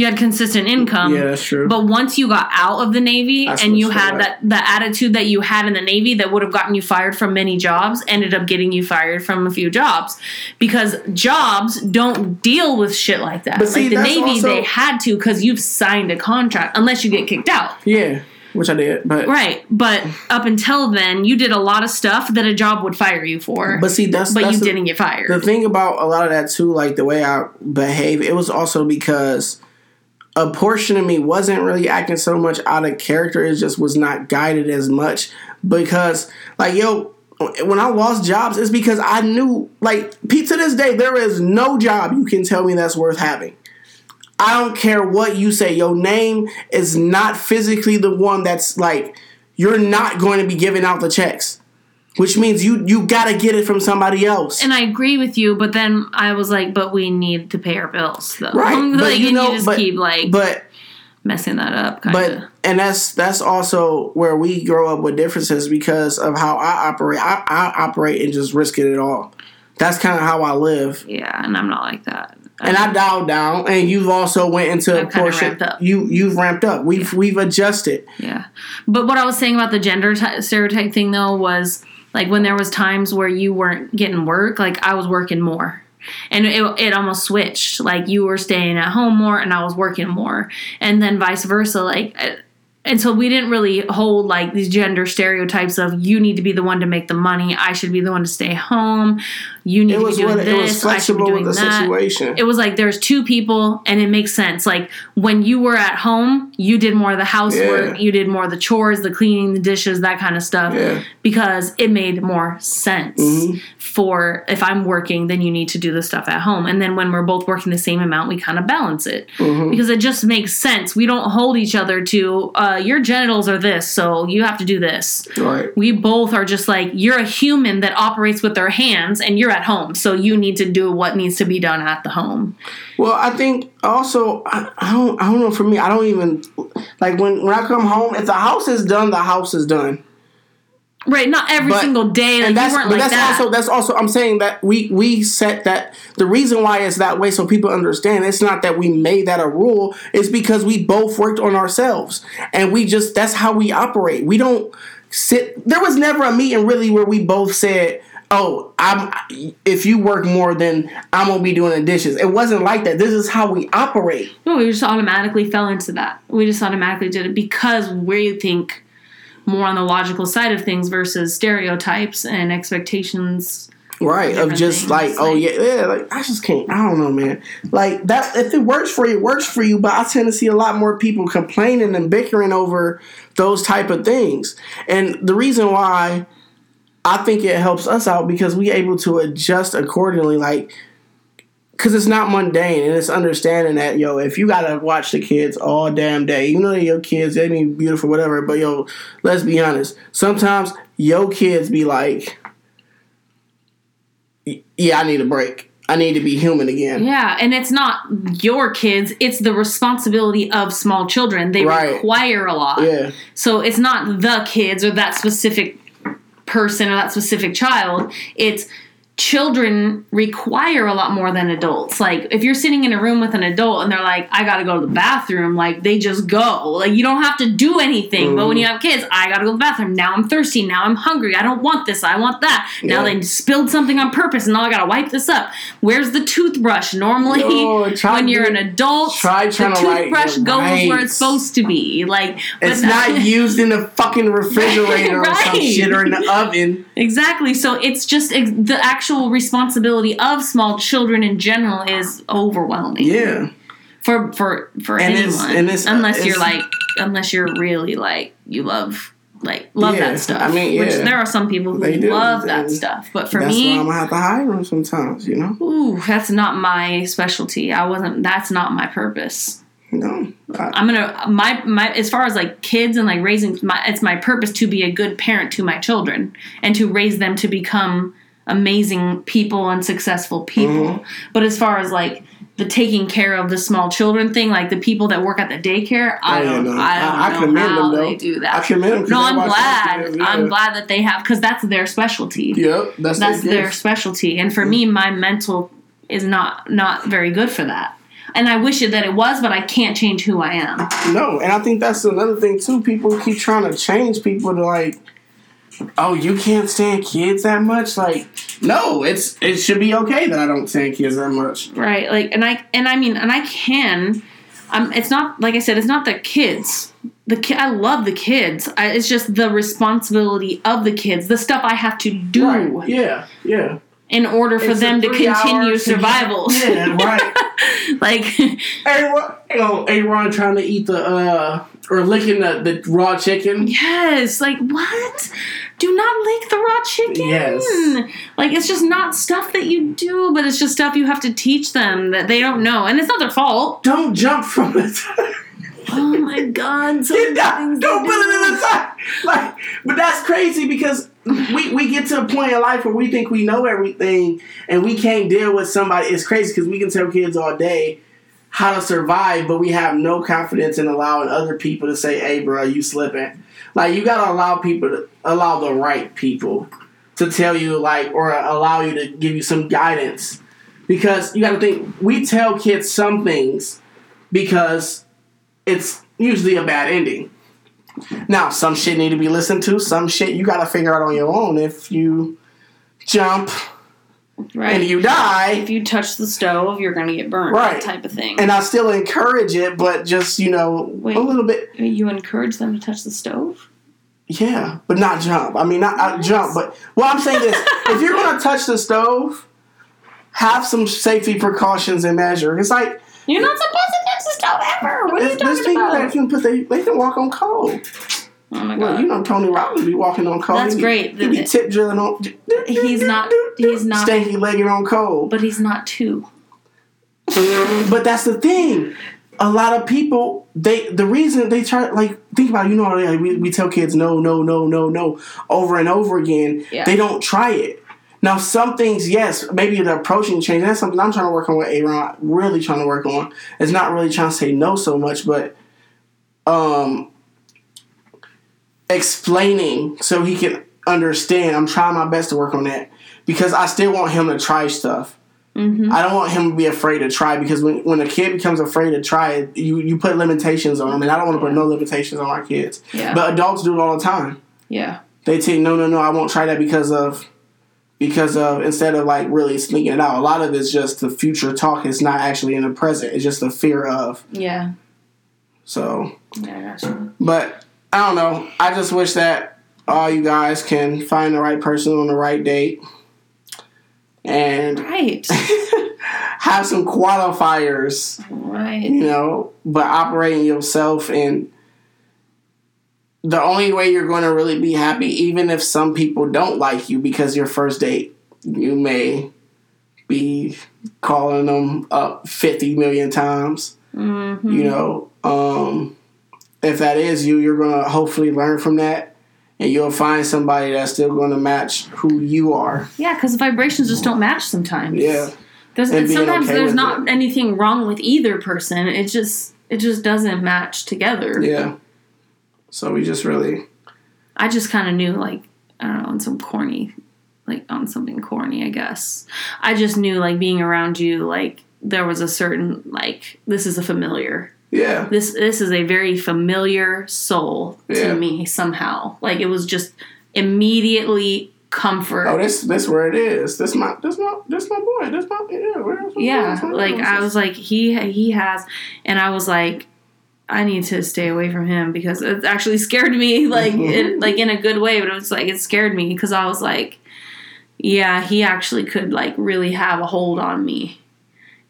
S2: you had consistent income.
S1: yeah, that's true.
S2: But once you got out of the Navy
S1: That's
S2: and you had that the attitude that you had in the Navy that would have gotten you fired from many jobs, ended up getting you fired from a few jobs because jobs don't deal with shit like that.
S1: But see,
S2: like the
S1: that's
S2: Navy,
S1: also-
S2: they had to because you've signed a contract unless you get kicked out.
S1: yeah, which I did, but
S2: Right, but up until then, you did a lot of stuff that a job would fire you for,
S1: but see, that's
S2: but
S1: you the-
S2: didn't get fired.
S1: The thing about a lot of that too, like the way I behave, it was also because a portion of me wasn't really acting so much out of character. It just was not guided as much because, like, yo, when I lost jobs, it's because I knew, like, to this day, there is no job you can tell me that's worth having. I don't care what you say. Your name is not physically the one that's like you're not going to be giving out the checks, which means you you got to get it from somebody else.
S2: and I agree with you, but then I was like, but we need to pay our bills, though.
S1: Right,
S2: like,
S1: but you
S2: and
S1: know,
S2: you just
S1: but,
S2: keep like
S1: but
S2: messing that up, kind
S1: but and that's that's also where we grow up with differences because of how I operate. I, I operate and just risk it at all. That's kind of how I live,
S2: Yeah, and I'm not like that.
S1: and I dialed down. And you've also went into a
S2: I've kinda
S1: portion.
S2: ramped up.
S1: You you've ramped up. We've we've adjusted.
S2: Yeah, but what I was saying about the gender ty- stereotype thing though was like when there was times where you weren't getting work, like I was working more. And it, it almost switched. Like you were staying at home more, and I was working more, and then vice versa. Like, and so we didn't really hold like these gender stereotypes of you need to be the one to make the money, I should be the one to stay home, you need to be doing
S1: what
S2: this,
S1: it was
S2: I should be doing that
S1: situation.
S2: it was like there's two people and it makes sense like when you were at home you did more of the housework
S1: Yeah.
S2: you did more of the chores the cleaning the dishes that kind of stuff
S1: Yeah.
S2: because it made more sense
S1: Mm-hmm.
S2: for if i'm working then you need to do the stuff at home and then when we're both working the same amount we kind of balance it
S1: Mm-hmm.
S2: because it just makes sense we don't hold each other to uh, Uh, your genitals are this so you have to do this.
S1: Right.
S2: we both are just like you're a human that operates with their hands and you're at home so you need to do what needs to be done at the home.
S1: Well, I think also I, I don't I don't know for me I don't even like when when I come home if the house is done the house is done
S2: right not every
S1: But-
S2: single day like
S1: and that's
S2: you weren't
S1: but
S2: like
S1: that's
S2: that.
S1: also that's also I'm saying that we we set that the reason why it's that way so people understand it's not that we made that a rule it's because we both worked on ourselves. And we just that's how we operate. We don't sit there was never a meeting really where we both said oh i'm if you work more then i'm gonna be doing the dishes. It wasn't like that. This is how we operate.
S2: No we just automatically fell into that. We just automatically did it because we think more on the logical side of things versus stereotypes and expectations.
S1: Right of just like oh
S2: like-
S1: yeah yeah like i just can't i don't know man. Like that if it works for you it works for you but i tend to see a lot more people complaining and bickering over those type of things. And the reason why i think it helps us out because we able to adjust accordingly like because it's not mundane and it's understanding that yo if you gotta watch the kids all damn day you know your kids they be beautiful whatever but yo let's be honest sometimes your kids be like yeah, I need a break. I need to be human again.
S2: Yeah, and it's not your kids, it's the responsibility of small children. They
S1: Right.
S2: require a lot.
S1: Yeah.
S2: So it's not the kids or that specific person or that specific child. It's children require a lot more than adults. Like if you're sitting in a room with an adult and they're like, I gotta go to the bathroom, like they just go. Like you don't have to do anything. But when you have kids, I gotta go to the bathroom. Now I'm thirsty. Now I'm hungry. I don't want this. I want that. Now
S1: Yeah.
S2: they spilled something on purpose and now I gotta wipe this up. Where's the toothbrush? Normally
S1: try
S2: when you're an adult,
S1: try
S2: the
S1: trying to write
S2: toothbrush goes where it's supposed to be. Like but
S1: It's not used in the fucking refrigerator or some shit or in the oven.
S2: Exactly. So it's just the actual responsibility of small children in general is overwhelming.
S1: Yeah.
S2: For for for
S1: And
S2: anyone,
S1: it's- and it's- uh,
S2: unless you're like, unless you're really like you love like love
S1: Yeah,
S2: that stuff.
S1: I mean,
S2: Which
S1: yeah.
S2: there are some people who
S1: do.
S2: love that stuff, but for
S1: That's why
S2: me,
S1: I'm gonna have to hire them sometimes, you know?
S2: ooh, that's not my specialty. I wasn't. That's not my purpose.
S1: No. I,
S2: I'm gonna my my as far as like kids and like raising my it's my purpose to be a good parent to my children and to raise them to become amazing people and successful people.
S1: Mm-hmm.
S2: But as far as like the taking care of the small children thing, like the people that work at the daycare, I
S1: Oh, yeah,
S2: don't,
S1: no.
S2: I don't
S1: I- I
S2: know
S1: commend
S2: how
S1: them, though.
S2: they do that.
S1: I commend them
S2: No, I'm glad.
S1: videos,
S2: I'm glad that they have because that's their specialty
S1: Yep. That's,
S2: that's
S1: their
S2: their specialty and for me my mental is not not very good for that and i wish it that it was but i can't change who i am
S1: No, and I think that's another thing too. People keep trying to change people to like, oh, you can't stand kids that much. Like, no, it's it should be okay that I don't stand kids that much.
S2: right like and i and i mean and i can um, it's not like i said it's not the kids the ki- i love the kids I, it's just the responsibility of the kids the stuff i have to do
S1: Right? Yeah, yeah.
S2: in order for
S1: It's
S2: them to continue
S1: to
S2: survival
S1: Yeah, right.
S2: like
S1: Aaron, know, Aaron trying to eat the uh or licking the, the raw chicken.
S2: Yes, like what? Do not lick the raw chicken.
S1: Yes.
S2: Like it's just not stuff that you do, but it's just stuff you have to teach them that they don't know, and it's not their fault.
S1: Don't jump from it.
S2: Oh my god!
S1: down.
S2: things
S1: Don't put it in the side. Like, but that's crazy because we, we get to a point in life where we think we know everything and we can't deal with somebody. It's crazy because we can tell kids all day how to survive, but we have no confidence in allowing other people to say, "Hey, bro, you slipping." Like, you gotta allow people to allow the right people to tell you, like, or allow you to give you some guidance because you gotta think we tell kids some things because it's usually a bad ending. Now, some shit need to be listened to. Some shit you gotta figure out on your own. If you jump
S2: Right.
S1: and you die,
S2: if you touch the stove, you're gonna get burned.
S1: Right.
S2: That type of thing.
S1: and I still encourage it, but just you know
S2: Wait.
S1: a little bit,
S2: you encourage them to touch the stove.
S1: yeah, but not jump. I mean, not uh, jump, but well, I'm saying this: if you're gonna touch the stove, have some safety precautions and measure. It's like
S2: You're not supposed to touch the stove ever. What are you
S1: there's, there's
S2: talking
S1: people that can put they they can walk on coal.
S2: Oh my
S1: Well,
S2: god.
S1: you know Tony Robbins be walking on coal.
S2: That's
S1: He
S2: great.
S1: He be tip drilling on.
S2: He's not- he's not-
S1: stanky legged on coal.
S2: but he's not too.
S1: But that's the thing. A lot of people, they the reason they try like think about it, you know like, we, we tell kids no no no no no over and over again.
S2: Yeah.
S1: They don't try it. Now some things, yes, maybe the approaching change. That's something I'm trying to work on with Aaron. Really trying to work on. It's not really trying to say no so much, but um explaining so he can understand. I'm trying my best to work on that because I still want him to try stuff.
S2: Mm-hmm.
S1: I don't want him to be afraid to try because when, when a kid becomes afraid to try it, you, you put limitations on them, and I don't want to put no limitations on our kids.
S2: Yeah.
S1: But adults do it all the time.
S2: yeah.
S1: They take no, no, no. I won't try that because of because of instead of like really sneaking it out. A lot of it's just the future talk. It's not actually in the present. It's just the fear of.
S2: Yeah.
S1: So,
S2: Yeah, I got you.
S1: but I don't know. I just wish that all you guys can find the right person on the right date. and
S2: Right.
S1: have some qualifiers,
S2: right.
S1: you know, but operating yourself and the only way you're going to really be happy, even if some people don't like you because your first date, you may be calling them up 50 million times,
S2: Mm-hmm.
S1: you know. Um, if that is you, you're going to hopefully learn from that and you'll find somebody that's still going to match who you are.
S2: Yeah, because the vibrations just don't match sometimes.
S1: Yeah.
S2: There's
S1: And being
S2: sometimes
S1: okay
S2: there's not anything wrong with either person. It just it just doesn't match together.
S1: Yeah. So we just really,
S2: I just kind of knew like I don't know on some corny, like on something corny. I guess I just knew like being around you like there was a certain like this is a familiar.
S1: Yeah.
S2: This this is a very familiar soul to
S1: Yeah.
S2: me somehow. Like it was just immediately comfort.
S1: Oh, this this where it is. This my this my this my boy. This my yeah. My
S2: yeah
S1: boy?
S2: like i was like he he has and i was like i need to stay away from him because it actually scared me like mm-hmm. it, like in a good way but it was like it scared me because i was like yeah he actually could like really have a hold on me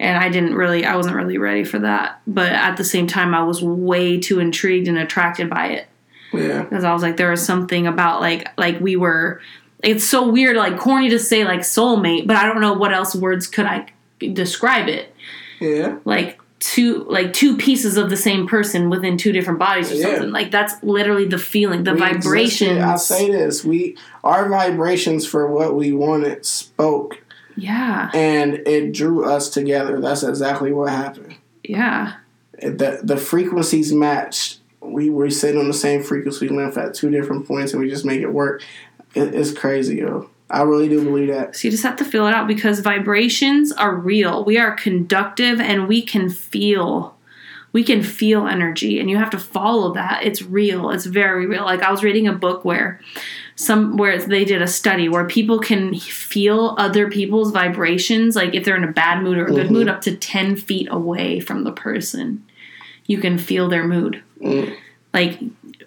S2: and i didn't really i wasn't really ready for that but at the same time i was way too intrigued and attracted by it
S1: yeah.
S2: because I was like, there was something about like like we were. It's so weird, like corny to say like soulmate, but I don't know what else words could I describe it.
S1: Yeah.
S2: Like two like two pieces of the same person within two different bodies or
S1: Yeah.
S2: something. Like that's literally the feeling, the
S1: We
S2: vibrations.
S1: existed. I'll say this: we our vibrations for what we wanted spoke,
S2: yeah,
S1: and it drew us together. That's exactly what happened.
S2: yeah,
S1: The the frequencies matched. We were sitting on the same frequency length at two different points, and we just make it work. It, it's crazy, yo. I really do believe that.
S2: So you just have to feel it out because vibrations are real. We are conductive and we can feel we can feel energy and you have to follow that. It's real. It's very real. Like I was reading a book where some where they did a study where people can feel other people's vibrations like if they're in a bad mood or a good
S1: Mhm.
S2: mood up to 10 feet away from the person. You can feel their mood.
S1: Mm.
S2: Like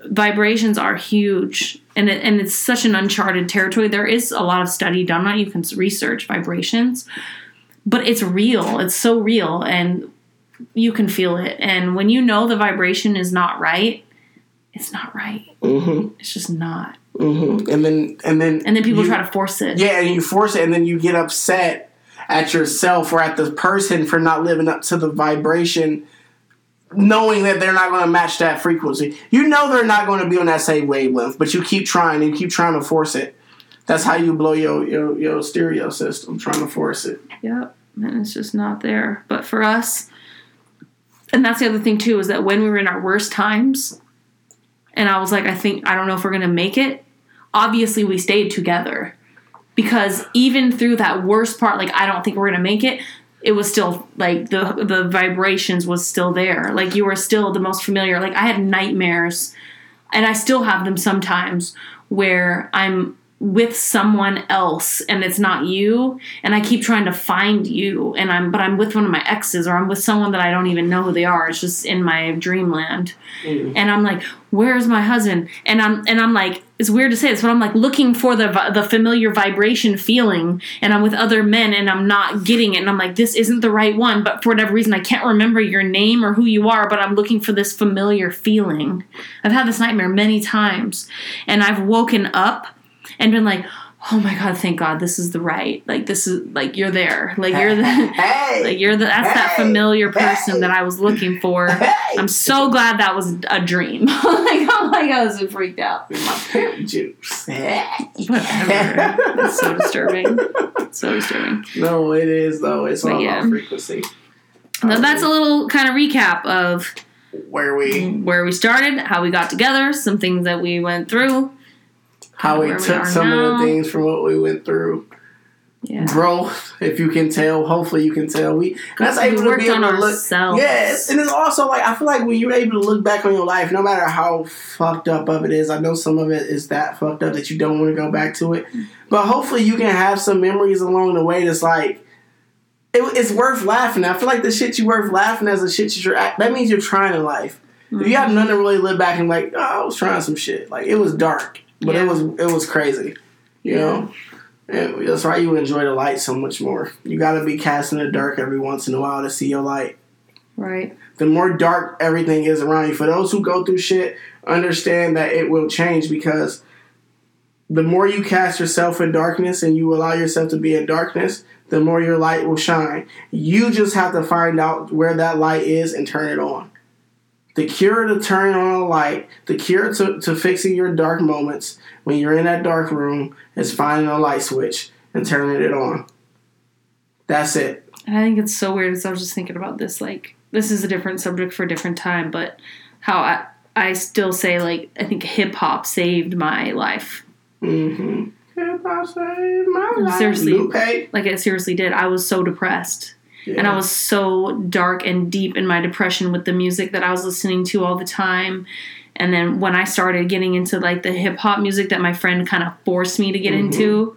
S2: vibrations are huge and it, and it's such an uncharted territory there is a lot of study done on it you can research vibrations but it's real it's so real and you can feel it and when you know the vibration is not right it's not right
S1: hmm
S2: it's just not
S1: hmm And then and then
S2: and then people
S1: you-
S2: try to force it
S1: Yeah, and you force it, and then you get upset at yourself or at the person for not living up to the vibration, knowing that they're not going to match that frequency. You know they're not going to be on that same wavelength, but you keep trying and you keep trying to force it. That's how you blow your your, your stereo system, trying to force it.
S2: Yep. And it's just not there. But for us, and that's the other thing too, is that when we were in our worst times, and I was like, I think, I don't know if we're going to make it, obviously we stayed together. Because even through that worst part, like, I don't think we're to make it, it was still like the the vibrations was still there. Like you were still the most familiar. Like I had nightmares, and I still have them sometimes where I'm with someone else and it's not you and I keep trying to find you and I'm but I'm with one of my exes or I'm with someone that I don't even know who they are. It's just in my dreamland.
S1: Mm.
S2: and I'm like where's my husband? And I'm and I'm like it's weird to say this but I'm like looking for the the familiar vibration feeling and I'm with other men and I'm not getting it. And I'm like this isn't the right one but for whatever reason I can't remember your name or who you are but I'm looking for this familiar feeling. I've had this nightmare many times and I've woken up and been like, oh my god, thank God, this is the right. Like this is like you're there. Like you're the
S1: hey,
S2: like you're the that's that familiar person
S1: Hey!
S2: that I was looking for.
S1: hey,
S2: I'm so glad that was a dream. like oh my god, I was freaked out.
S1: my pimp juice.
S2: Whatever. It's so disturbing. So disturbing.
S1: no, it is though. It's all
S2: yeah.
S1: about frequency.
S2: Now, um, that's a little kind of recap of
S1: Where we
S2: where we started, how we got together, some things that we went through.
S1: How we
S2: we
S1: took
S2: are
S1: some of the things from what we went through.
S2: Yeah.
S1: growth, if you can tell. Hopefully, you can tell. We that's
S2: We
S1: able to be able
S2: on
S1: to look.
S2: ourselves.
S1: Yes, and it's also like I feel like when you're able to look back on your life, no matter how fucked up of it is, I know some of it is that fucked up that you don't want to go back to it, mm-hmm. but hopefully you can have some memories along the way that's like. It, it's worth laughing. I feel like the shit you worth laughing as the shit you're at, that means you're trying in life. If you have mm-hmm. none to really live back and like, oh, I was trying some shit. Like it was dark, but
S2: Yeah.
S1: it was it was crazy. You
S2: Yeah.
S1: know? And that's why you enjoy the light so much more. You got to be cast in the dark every once in a while to see your light.
S2: Right.
S1: The more dark everything is around you, for those who go through shit, understand that it will change because the more you cast yourself in darkness and you allow yourself to be in darkness, the more your light will shine. You just have to find out where that light is and turn it on. The cure to turning on a light, the cure to, to fixing your dark moments when you're in that dark room is finding a light switch and turning it on. That's it.
S2: And I think it's so weird because I was just thinking about this. Like, this is a different subject for a different time, but how I, I still say, like, I think hip hop saved my life.
S1: Mm-hmm. Hip-hop saved my life.
S2: Seriously.
S1: Lupe.
S2: Like, it seriously did. I was so depressed. And I was so dark and deep in my depression with the music that I was listening to all the time. And then when I started getting into like the hip hop music that my friend kind of forced me to get
S1: Mm-hmm.
S2: into,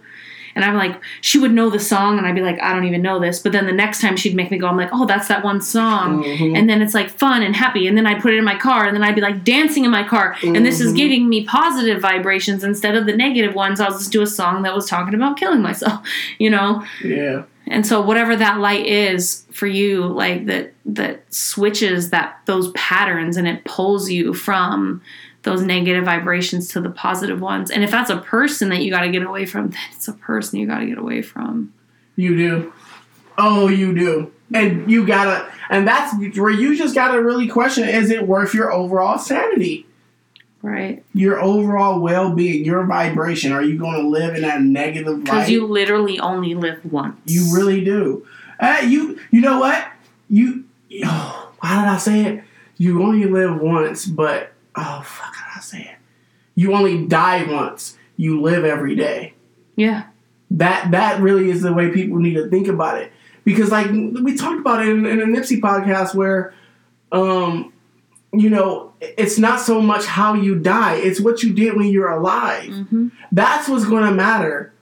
S2: and I'm like, she would know the song, and I'd be like, I don't even know this. But then the next time she'd make me go, I'm like, oh, that's that one song.
S1: Mhm.
S2: And then it's like fun and happy. And then I'd put it in my car, and then I'd be like dancing in my car. And this is
S1: Mhm.
S2: giving me positive vibrations instead of the negative ones. I'll just do a song that was talking about killing myself, you know?
S1: Yeah.
S2: And so whatever that light is for you, like that that switches that those patterns and it pulls you from those negative vibrations to the positive ones. And if that's a person that you got to get away from, then it's a person you got to get away from.
S1: You do. Oh, you do. And you gotta, and that's where you just gotta really question is it worth your overall sanity?
S2: Right?
S1: Your overall well being, your vibration. Are you gonna live in that negative
S2: Because you literally only live once.
S1: You really do. Uh, you, you know what? You, oh, how did I say it? You only live once, but, oh, fuck, how did I say it? You only die once. You live every day.
S2: Yeah.
S1: that that really is the way people need to think about it because like we talked about it in, in a Nipsey podcast where um you know it's not so much how you die it's what you did when you're alive.
S2: Hmm
S1: that's what's going to matter.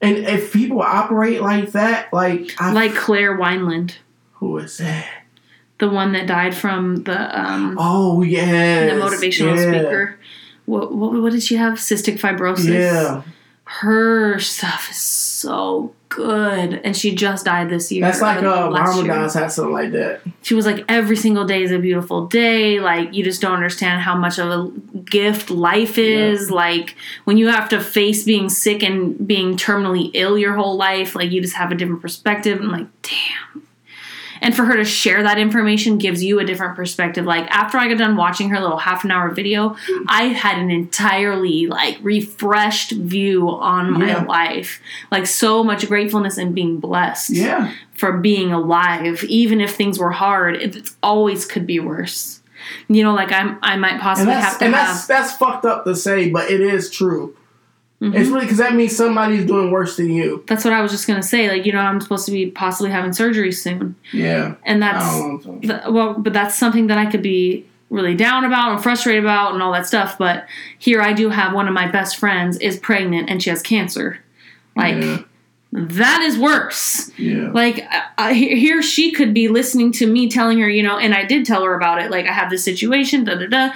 S1: And if people operate like that like I,
S2: Like Claire Wineland,
S1: who is that?
S2: The one that died from the um,
S1: oh yeah
S2: the motivational speaker. What, what what did she have? Cystic fibrosis.
S1: yeah.
S2: Her stuff is so good. And she just died this year.
S1: That's like uh
S2: year.
S1: Ramadan's had something like that.
S2: She was like every single day is a beautiful day. Like you just don't understand how much of a gift life is. Like when you have to face being sick and being terminally ill your whole life like you just have a different perspective. And like damn and for her to share that information gives you a different perspective. Like after i got done watching her little half an hour video i had an entirely like refreshed view on my
S1: Yeah.
S2: life. Like so much gratefulness and being blessed
S1: yeah.
S2: for being alive even if things were hard it always could be worse. You know like i'm i might possibly have to
S1: and
S2: have
S1: that's that's fucked up to say but it is true
S2: Mhm.
S1: It's really because that means somebody's doing worse than you.
S2: that's what i was just gonna say like you know i'm supposed to be possibly having surgery soon
S1: Yeah.
S2: and that's th- well but that's something that i could be really down about and frustrated about and all that stuff but here i do have one of my best friends is pregnant and she has cancer like
S1: Yeah.
S2: that is worse
S1: Yeah.
S2: like I, here she could be listening to me telling her you know and i did tell her about it like i have this situation da da da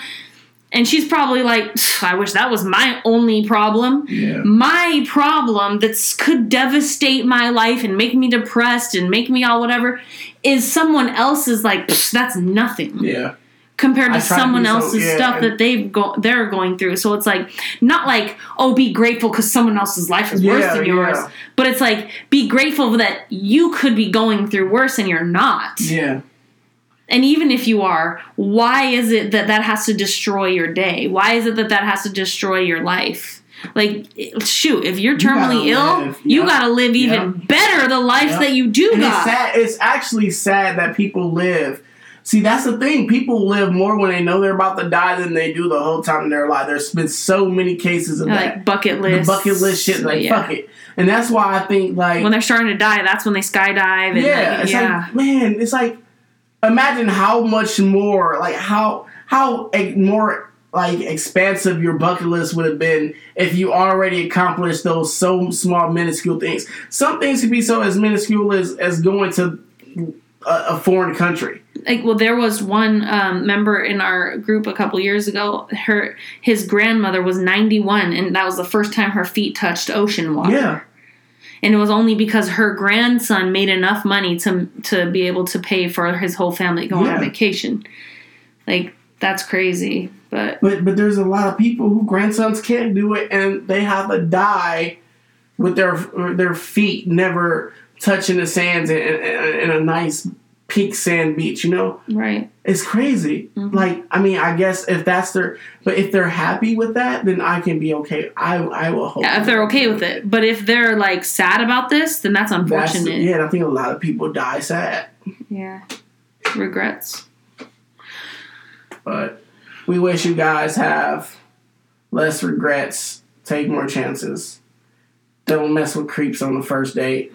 S2: and she's probably like i wish that was my only problem
S1: Yeah.
S2: my problem that could devastate my life and make me depressed and make me all whatever is someone else's like that's nothing
S1: Yeah.
S2: compared to
S1: try to
S2: someone
S1: so-
S2: else's
S1: yeah,
S2: stuff that they've go they're going through so it's like not like oh be grateful because someone else's life is worse than yours
S1: yeah.
S2: but it's like be grateful that you could be going through worse and you're not
S1: Yeah.
S2: And even if you are why is it that that has to destroy your day why is it that that has to destroy your life like shoot if you're terminally ill
S1: live,
S2: you
S1: yeah.
S2: gotta live even
S1: Yeah.
S2: better the life
S1: Yeah.
S2: that you do
S1: And it's
S2: got
S1: sad. It's actually sad that people live. See, that's the thing. People live more when they know they're about to die than they do the whole time in their life. There's been so many cases of that.
S2: like bucket
S1: the
S2: list
S1: bucket list shit, like
S2: yeah.
S1: fuck it. And that's why I think like
S2: when they're starting to die that's when they skydive and
S1: yeah,
S2: like,
S1: it's
S2: yeah
S1: like man, it's like imagine how much more like how how more like expansive your bucket list would have been if you already accomplished those so small minuscule things. Some things could be so as minuscule as as going to a, a foreign country.
S2: like well there was one um, member in our group a couple years ago her his grandmother was 91 and that was the first time her feet touched ocean water
S1: Yeah.
S2: And it was only because her grandson made enough money to to be able to pay for his whole family going on vacation. Like that's crazy, but
S1: But but there's a lot of people who grandsons can't do it, and they have to die with their their feet never touching the sands in, in, in a nice pink sand beach. You know,
S2: right.
S1: it's crazy.
S2: Mhm.
S1: Like I mean, I guess if that's their, but if they're happy with that, then I can be okay. I I will hope.
S2: Yeah, if they're okay with it. But if they're like sad about this, then that's
S1: That's,
S2: unfortunate.
S1: yeah, I think a lot of people die sad.
S2: yeah. Regrets.
S1: But we wish you guys have less regrets, take more chances. Don't mess with creeps on the first date.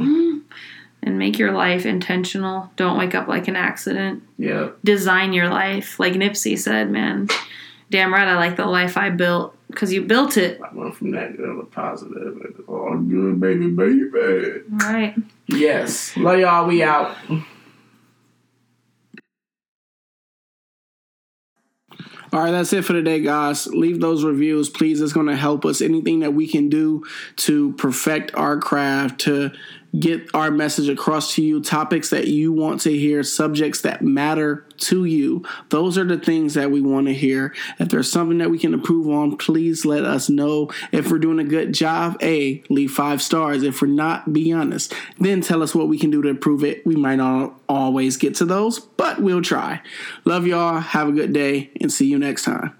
S2: And make your life intentional. Don't wake up like an accident.
S1: Yeah.
S2: Design your life. Like Nipsey said, man. Damn right, I like the life I built. Because you built it.
S1: I went from negative to positive. It's all good, baby, baby.
S2: Right.
S1: Yes. Love y'all. We out. All right, that's it for today, guys. Leave those reviews, please. It's going to help us. Anything that we can do to perfect our craft, to get our message across to you, topics that you want to hear, subjects that matter to you. Those are the things that we want to hear. If there's something that we can improve on, please let us know. If we're doing a good job, A, leave five stars. If we're not, be honest. Then tell us what we can do to improve it. We might not always get to those, but we'll try. Love y'all. Have a good day and see you next time.